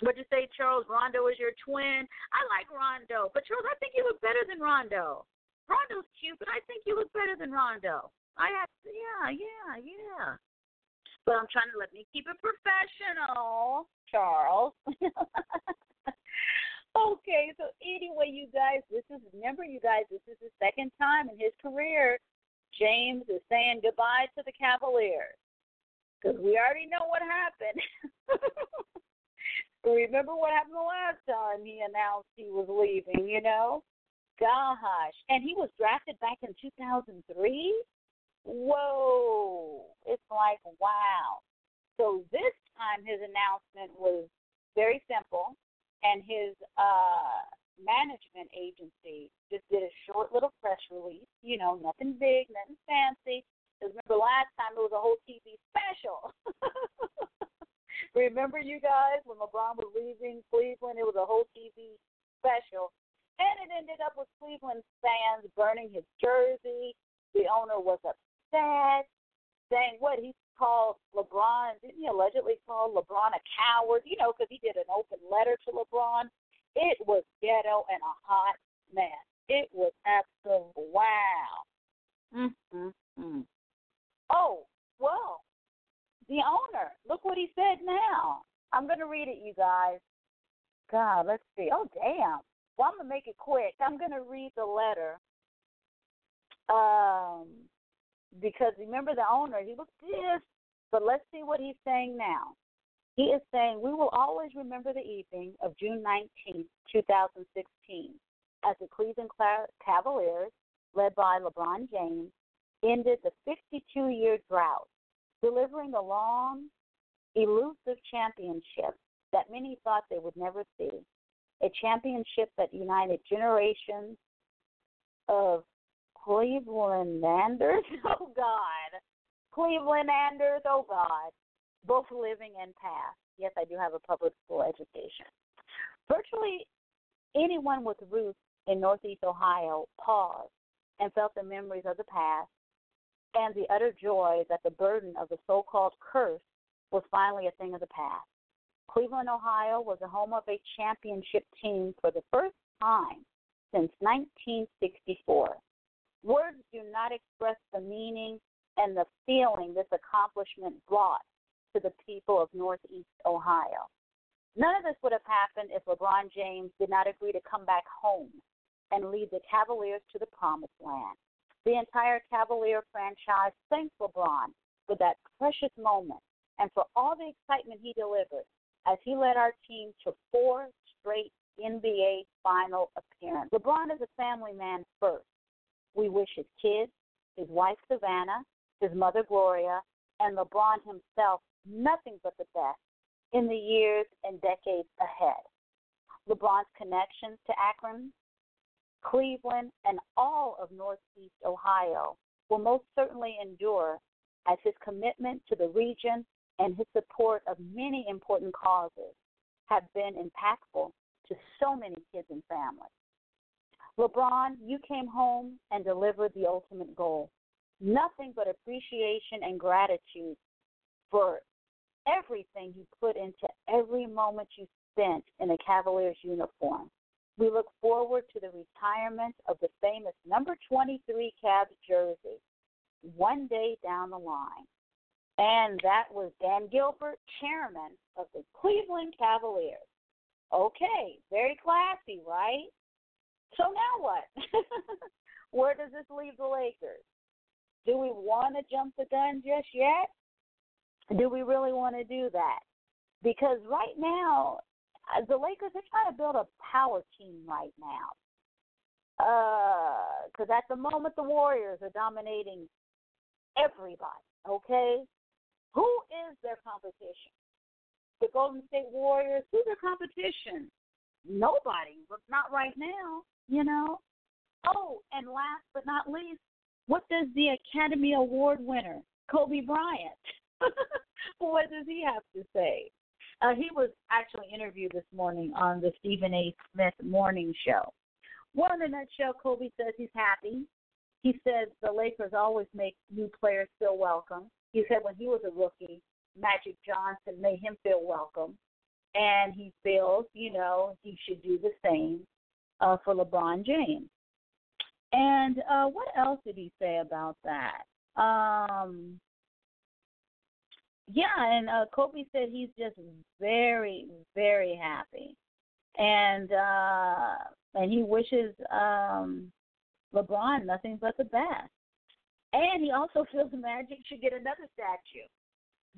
what you say, Charles? Rondo is your twin. I like Rondo, but Charles, I think you look better than Rondo. Rondo's cute, but I think you look better than Rondo. I have, yeah, yeah, yeah. But I'm trying to let me keep it professional, Charles. Okay, so anyway, you guys, this is remember, you guys, this is the second time in his career James is saying goodbye to the Cavaliers because we already know what happened. remember what happened the last time he announced he was leaving, you know? Gosh, and he was drafted back in 2003. Whoa, it's like wow. So this time his announcement was very simple and his uh, management agency just did a short little press release. You know, nothing big, nothing fancy. Because remember last time it was a whole TV special. Remember, you guys, when LeBron was leaving Cleveland, it was a whole TV special, and it ended up with Cleveland fans burning his jersey. The owner was upset, saying what he called LeBron. Didn't he allegedly call LeBron a coward? You know, because he did an open letter to LeBron. It was ghetto and a hot mess. It was absolute wow. Mm-hmm. Oh, well, the owner, look what he said now. I'm going to read it, you guys. God, let's see. Oh, damn. Well, I'm going to make it quick. I'm going to read the letter. Um, because remember the owner, he looked this, but let's see what he's saying now. He is saying, We will always remember the evening of June 19, 2016, as the Cleveland Cavaliers, led by LeBron James, ended the 52 year drought, delivering a long, elusive championship that many thought they would never see. A championship that united generations of Clevelanders, oh God, Clevelanders, oh God, both living and past. Yes, I do have a public school education. Virtually anyone with roots in Northeast Ohio paused and felt the memories of the past and the utter joy that the burden of the so called curse was finally a thing of the past. Cleveland, Ohio was the home of a championship team for the first time since 1964. Words do not express the meaning and the feeling this accomplishment brought to the people of Northeast Ohio. None of this would have happened if LeBron James did not agree to come back home and lead the Cavaliers to the promised land. The entire Cavalier franchise thanks LeBron for that precious moment and for all the excitement he delivered as he led our team to four straight NBA final appearances. LeBron is a family man first. We wish his kids, his wife Savannah, his mother Gloria, and LeBron himself nothing but the best in the years and decades ahead. LeBron's connections to Akron, Cleveland, and all of Northeast Ohio will most certainly endure as his commitment to the region and his support of many important causes have been impactful to so many kids and families. LeBron, you came home and delivered the ultimate goal. Nothing but appreciation and gratitude for everything you put into every moment you spent in a Cavaliers uniform. We look forward to the retirement of the famous number 23 Cavs jersey one day down the line. And that was Dan Gilbert, chairman of the Cleveland Cavaliers. Okay, very classy, right? So now what? Where does this leave the Lakers? Do we want to jump the gun just yet? Do we really want to do that? Because right now, uh, the Lakers are trying to build a power team right now. Because uh, at the moment, the Warriors are dominating everybody. Okay, who is their competition? The Golden State Warriors. Who's their competition? Nobody. But not right now. You know. Oh, and last but not least, what does the Academy Award winner Kobe Bryant? what does he have to say? Uh, he was actually interviewed this morning on the Stephen A. Smith Morning Show. Well, in a nutshell, Kobe says he's happy. He says the Lakers always make new players feel welcome. He said when he was a rookie, Magic Johnson made him feel welcome, and he feels, you know, he should do the same uh, for LeBron James. And uh, what else did he say about that? Um, yeah, and uh, Kobe said he's just very, very happy, and uh, and he wishes um, LeBron nothing but the best. And he also feels Magic should get another statue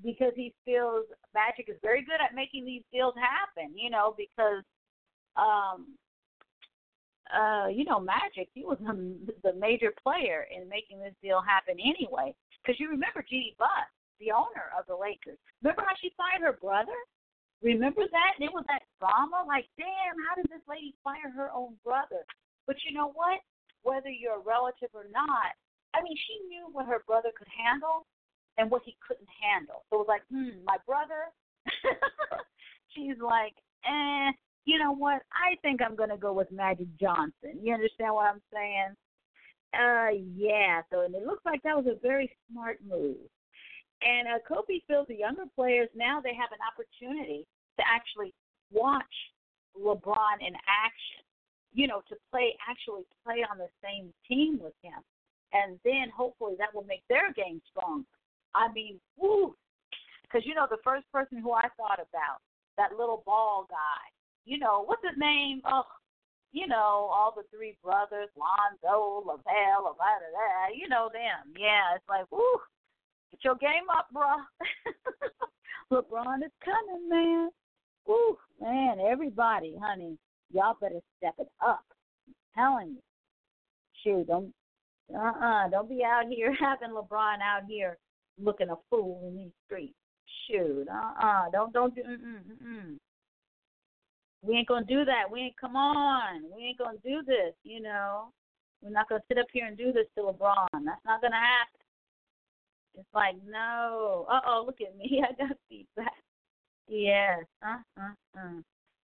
because he feels Magic is very good at making these deals happen. You know, because um, uh, you know, Magic, he was the the major player in making this deal happen anyway. Because you remember Jeanie Buss the owner of the Lakers. Remember how she fired her brother? Remember that? And it was that drama. Like, damn, how did this lady fire her own brother? But you know what? Whether you're a relative or not, I mean, she knew what her brother could handle and what he couldn't handle. So it was like, hmm, my brother, she's like, eh, you know what? I think I'm gonna go with Magic Johnson. You understand what I'm saying? Uh, yeah. So and it looks like that was a very smart move. And uh, Kobe feels the younger players now they have an opportunity to actually watch LeBron in action. You know, to play actually play on the same team with him, and then hopefully that will make their game stronger. I mean, woo! Because you know the first person who I thought about that little ball guy. You know what's his name? Oh, you know all the three brothers, Lonzo, Lavelle, blah, You know them. Yeah, it's like woo. Get your game up, bro. LeBron is coming, man. Woo, man, everybody, honey, y'all better step it up. I'm telling you. Shoot, don't uh uh-uh, uh, don't be out here having LeBron out here looking a fool in these streets. Shoot, uh uh-uh, uh, don't don't do mm mm We ain't gonna do that. We ain't come on. We ain't gonna do this, you know. We're not gonna sit up here and do this to LeBron. That's not gonna happen. It's like, no. Uh oh, look at me. I got feedback. Yes. Uh uh uh.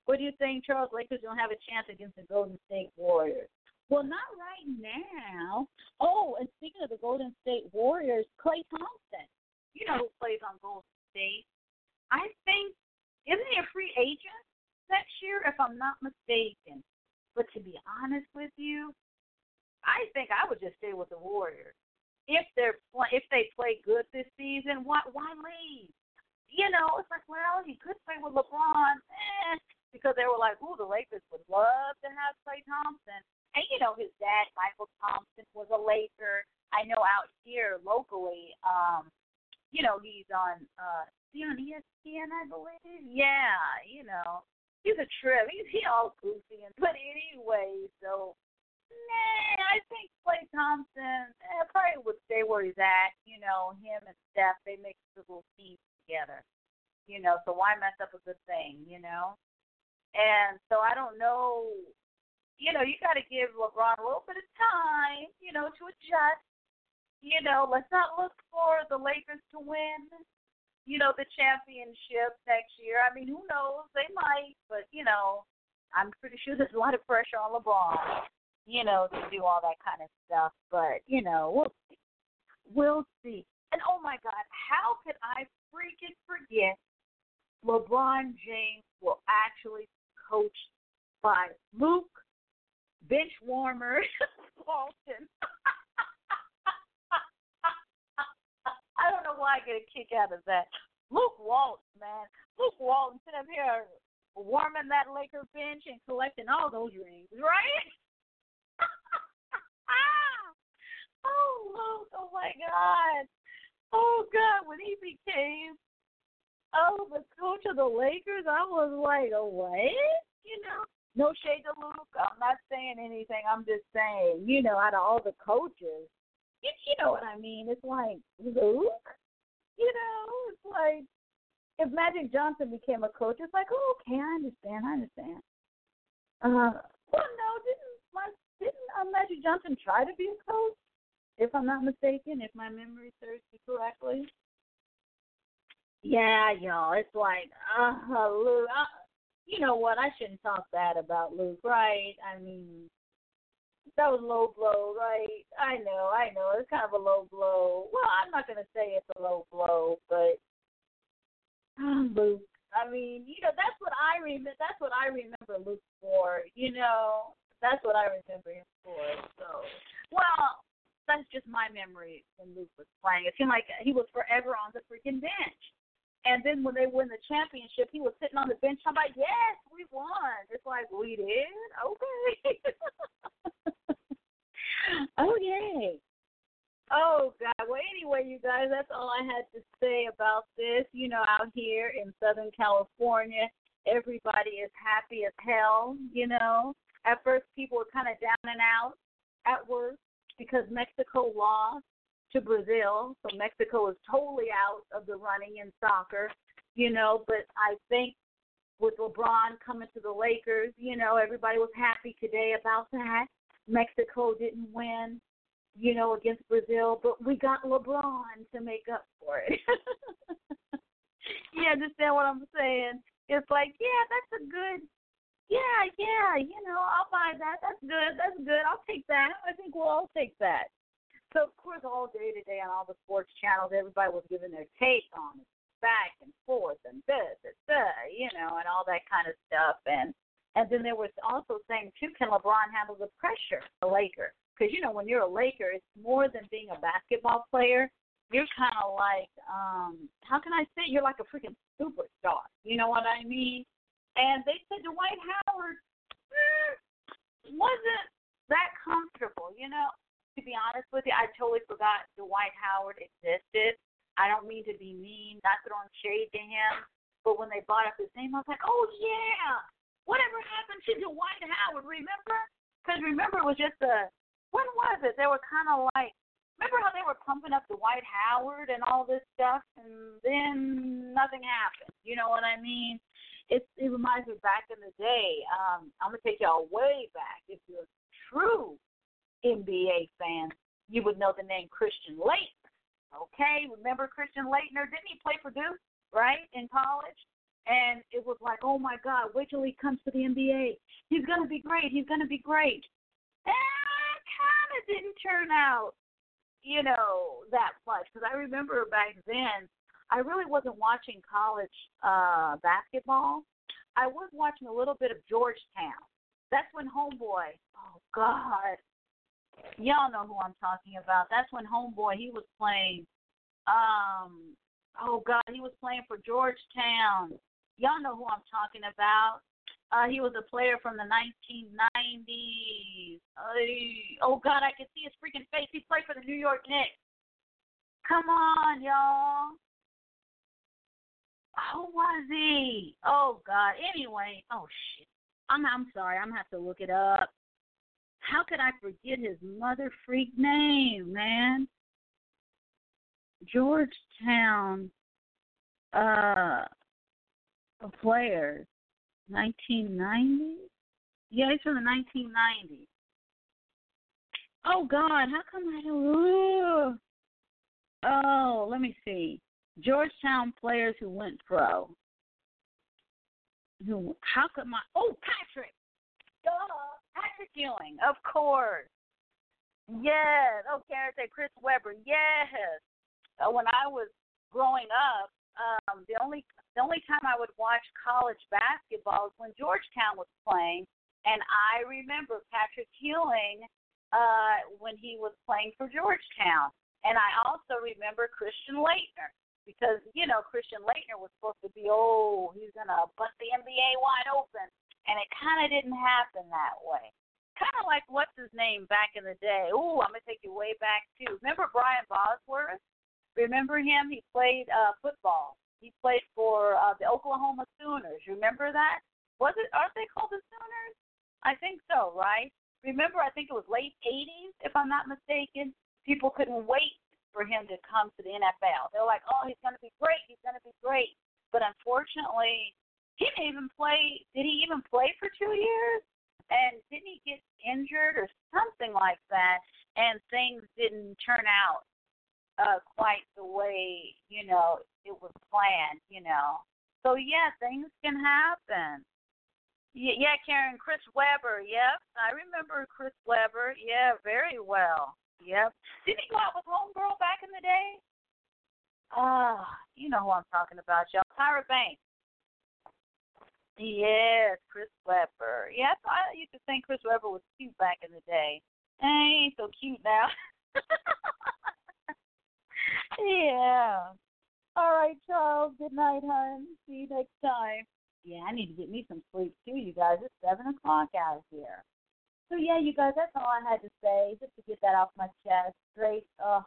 What do you think, Charles? Lakers don't have a chance against the Golden State Warriors. Well, not right now. Oh, and speaking of the Golden State Warriors, Klay Thompson, you know who plays on Golden State. I think isn't he a free agent next year, if I'm not mistaken? But to be honest with you, I think I would just stay with the Warriors if they're if they play good this season, why why leave? You know, it's like, well, he could play with LeBron, eh, because they were like, ooh, the Lakers would love to have Klay Thompson. And you know, his dad, Mychal Thompson, was a Laker. I know out here locally, um, you know, he's on uh he on ESPN, I believe. Yeah, you know. He's a trip. He's he all goofy and but anyway, so Nah, I think Klay Thompson eh, probably would stay where he's at. You know, him and Steph, they make a little team together. You know, so why mess up a good thing? You know, and so I don't know. You know, you got to give LeBron a little bit of time. You know, to adjust. You know, let's not look for the Lakers to win. You know, the championship next year. I mean, who knows? They might, but you know, I'm pretty sure there's a lot of pressure on LeBron you know, to do all that kind of stuff. But, you know, we'll see. We'll see. And oh my God, how could I freaking forget LeBron James will actually coach by Luke Benchwarmer Walton. I don't know why I get a kick out of that. Luke Walton, man. Luke Walton sitting up here warming that Laker bench and collecting all those rings, right? oh, Luke, oh my God. Oh God, when he became oh the coach of the Lakers, I was like, what? You know, no shade to Luke. I'm not saying anything. I'm just saying, you know, out of all the coaches, you, you know what I mean. It's like Luke. You know, it's like if Magic Johnson became a coach, it's like, oh, okay, I understand, I understand. Uh, well, no, didn't my didn't uh, Magic Johnson try to be a coach? If I'm not mistaken, if my memory serves me correctly. Yeah, y'all, it's like, uh, Luke. Uh, you know what? I shouldn't talk bad about Luke, right? I mean, that was low blow, right? I know, I know. It's kind of a low blow. Well, I'm not gonna say it's a low blow, but oh, Luke. I mean, you know, that's what I remember. That's what I remember Luke for. You know, that's what I remember him for. So, well, that's just my memory when Luke was playing. It seemed like he was forever on the freaking bench. And then when they win the championship, he was sitting on the bench. I'm like, yes, we won. It's like, we did? Okay. okay. Oh, God. Well, anyway, you guys, that's all I had to say about this. You know, out here in Southern California, everybody is happy as hell, you know. At first, people were kind of down and out at work because Mexico lost to Brazil, so Mexico is totally out of the running in soccer, you know. But I think with LeBron coming to the Lakers, you know, everybody was happy today about that. Mexico didn't win, you know, against Brazil, but we got LeBron to make up for it. you understand what I'm saying? It's like, yeah, that's a good yeah, yeah, you know, I'll buy that. That's good. That's good. I'll take that. I think we'll all take that. So of course all day today on all the sports channels everybody was giving their take on it. Back and forth and this and that, you know, and all that kind of stuff and and then there was also saying too, can LeBron handle the pressure, the Laker? Because you know, when you're a Laker, it's more than being a basketball player. You're kind of like, um, how can I say? You're like a freaking superstar. You know what I mean? And they said Dwight Howard eh, wasn't that comfortable. You know, to be honest with you, I totally forgot Dwight Howard existed. I don't mean to be mean, not throwing shade to him, but when they brought up his name, I was like, oh yeah, whatever happened to Dwight Howard? Remember? Because remember, it was just a when was it? They were kind of like remember how they were pumping up Dwight Howard and all this stuff, and then nothing happened. You know what I mean? It it reminds me back in the day. Um, I'm gonna take y'all way back. If you're true NBA fan, you would know the name Christian Laettner. Okay, remember Christian Laettner? Didn't he play for Duke, right, in college? And it was like, oh my God, wait till he comes to the NBA. He's gonna be great. He's gonna be great. And it kind of didn't turn out, you know, that much. Because I remember back then, I really wasn't watching college uh basketball. I was watching a little bit of Georgetown. That's when Homeboy. Oh God, y'all know who I'm talking about. That's when Homeboy he was playing. Um, oh God, he was playing for Georgetown. Y'all know who I'm talking about. Uh, he was a player from the 1990s. Uh, oh God, I can see his freaking face. He played for the New York Knicks. Come on, y'all. Who was he? Oh God. Anyway, oh shit. I'm I'm sorry. I'm gonna have to look it up. How could I forget his mother freak name, man? Georgetown uh players. 1990? Yeah, he's from the 1990s. Oh God, how come I don't? Oh, let me see. Georgetown players who went pro. Who? How could my? Oh, Patrick. Duh, Patrick Ewing, of course. Yes. Oh, Karate, Chris Webber. Yes. Uh, when I was growing up, um, the only the only time I would watch college basketball is when Georgetown was playing, and I remember Patrick Ewing uh, when he was playing for Georgetown, and I also remember Christian Laettner because you know Christian Laettner was supposed to be oh he's gonna bust the NBA wide open, and it kind of didn't happen that way. Kind of like what's his name back in the day. Ooh, I'm gonna take you way back too. Remember Brian Bosworth? Remember him? He played uh, football. He played for uh, the Oklahoma Sooners. Remember that? Was it? Aren't they called the Sooners? I think so, right? Remember, I think it was late '80s, if I'm not mistaken. People couldn't wait for him to come to the NFL. They're like, "Oh, he's to be great. He's to be great." But unfortunately, he didn't even play. Did he even play for two years? And didn't he get injured or something like that? And things didn't turn out uh, quite the way you know it was planned. You know, so yeah, things can happen. Yeah, Karen, Chris Webber. Yep, I remember Chris Webber. Yeah, very well. Yep. Didn't he go out with homegirl back in the day? Ah, uh, you know who I'm talking about, y'all. Tyra Banks. Yes, Chris Webber. Yes, I used to think Chris Webber was cute back in the day. He ain't so cute now. yeah. All right, Charles. Good night, hon. See you next time. Yeah, I need to get me some sleep too, you guys. It's seven o'clock out here. So yeah, you guys, that's all I had to say, just to get that off my chest. Straight, uh,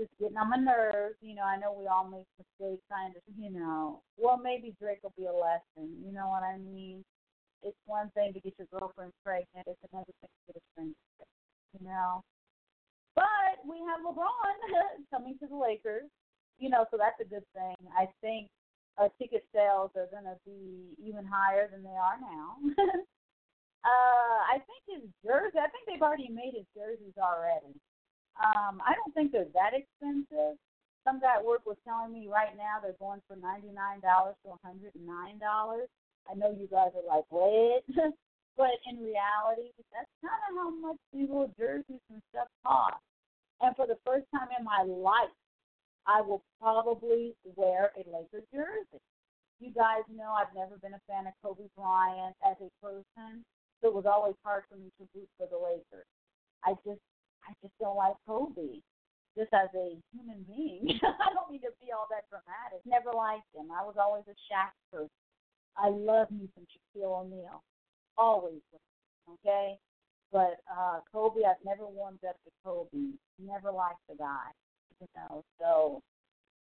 just getting on my nerves. You know, I know we all make mistakes, kind of. You know, well, maybe Drake will be a lesson. You know what I mean? It's one thing to get your girlfriend pregnant; it's another thing to get a friend. pregnant. You know. But we have LeBron coming to the Lakers, you know, so that's a good thing. I think uh, ticket sales are going to be even higher than they are now. uh, I think his jersey, I think they've already made his jerseys already. Um, I don't think they're that expensive. some guy at work was telling me right now they're going for ninety nine dollars to one hundred and nine dollars. I know you guys are like, what? but in reality, that's kind of how much these little jerseys and stuff cost. And for the first time in my life, I will probably wear a Laker jersey. You guys know I've never been a fan of Kobe Bryant as a person, so it was always hard for me to root for the Lakers. I just, I just don't like Kobe just as a human being. I don't need to be all that dramatic. Never liked him. I was always a Shaq person. I love me some Shaquille O'Neal. Always. Okay? But uh Kobe, I've never warmed up to Kobe. Never liked the guy. You know, so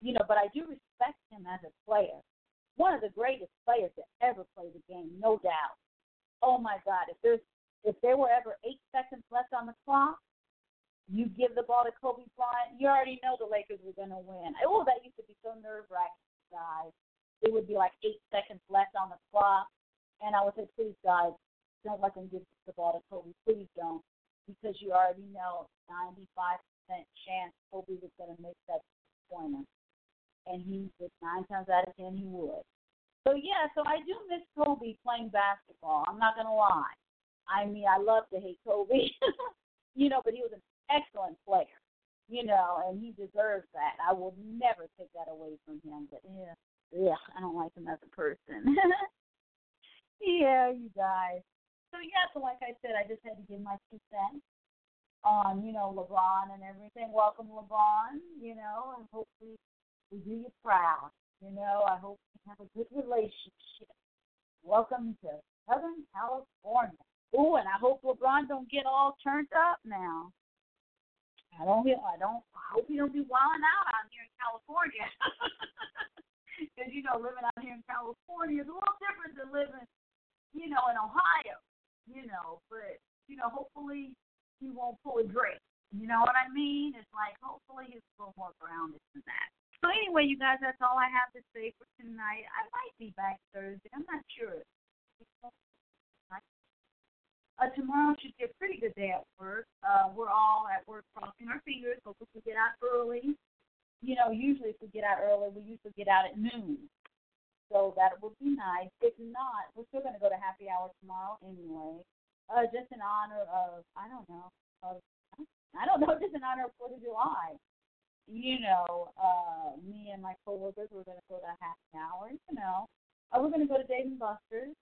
you know, but I do respect him as a player. One of the greatest players to ever play the game, no doubt. Oh my God, if there's if there were ever eight seconds left on the clock, you give the ball to Kobe Bryant, you already know the Lakers were going to win. Oh, that used to be so nerve wracking, guys. It would be like eight seconds left on the clock, and I would say, please, guys, don't let them give the ball to Kobe. Please don't, because you already know 95% chance Kobe was going to make that pointer, and he would nine times out of ten he would. So yeah, so I do miss Kobe playing basketball. I'm not gonna lie. I mean, I love to hate Kobe, you know, but he was an excellent player, you know, and he deserves that. I will never take that away from him. But yeah, yeah, I don't like him as a person. yeah, you guys. So yeah, so like I said, I just had to give my two cents on, you know, LeBron and everything. Welcome, LeBron. You know, and hopefully we do you proud. You know, I hope you have a good relationship. Welcome to Southern California. Ooh, and I hope LeBron don't get all turned up now. I don't. I don't. I hope you don't be wilding out out here in California. Because you know, living out here in California is a little different than living, you know, in Ohio. You know, but you know, hopefully he won't pull a Drake. You know what I mean? It's like hopefully he's a little more grounded than that. So anyway, you guys, that's all I have to say for tonight. I might be back Thursday. I'm not sure. Uh, tomorrow should be a pretty good day at work. Uh, we're all at work crossing our fingers, hope we get out early. You know, usually if we get out early, we usually get out at noon. So that would be nice. If not, we're still going to go to happy hour tomorrow anyway. Uh, just in honor of, I don't know, of, I don't know, just in honor of 4th of July. You know, uh, me and my coworkers, we're going to go to happy hour, you know. Uh, we're going to go to Dave and Buster's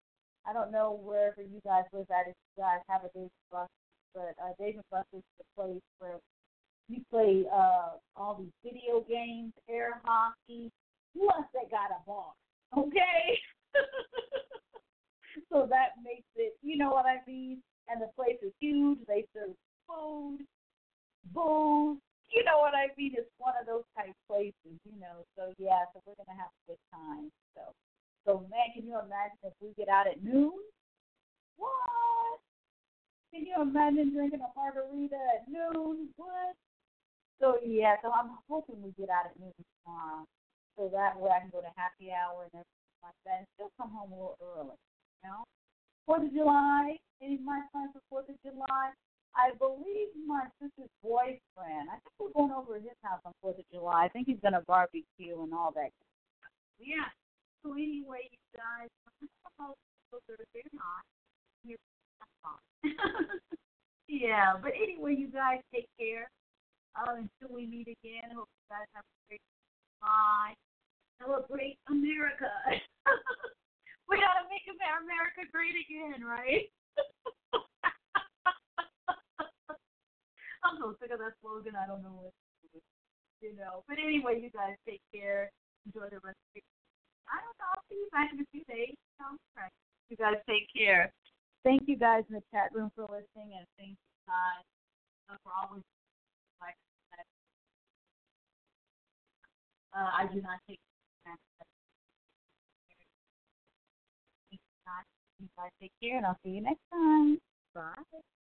I don't know wherever you guys live at if you guys have a Dave and Buster's, but uh, Dave and Buster's is the place where you play uh, all these video games, air hockey. Plus, they got a bar. Okay. so that makes it, you know what I mean? And the place is huge. They serve food, booze. You know what I mean? It's one of those type places, you know. So yeah, so we're gonna have a good time. So so, man, can you imagine if we get out at noon? What? Can you imagine drinking a margarita at noon? What? So, yeah, so I'm hoping we get out at noon tomorrow. So that way I can go to happy hour and everything like that and still come home a little early. You know? Fourth of July, any of my plans for Fourth of July? I believe my sister's boyfriend. I think we're going over to his house on Fourth of July. I think he's gonna barbecue and all that. Yeah, so anyway, you guys, Thursday or not, yeah, but anyway, you guys take care. Um, until we meet again, I hope you guys have a great bye. Celebrate America. we gotta make America great again, right? I'm so sick of that slogan. I don't know what you know. But anyway, you guys take care. Enjoy the rest of your I don't know. I'll see you back in a few days. Right. You guys take care. Thank you guys in the chat room for listening, and thank you guys uh, for always like uh, I do not take you guys take care, and I'll see you next time. Bye.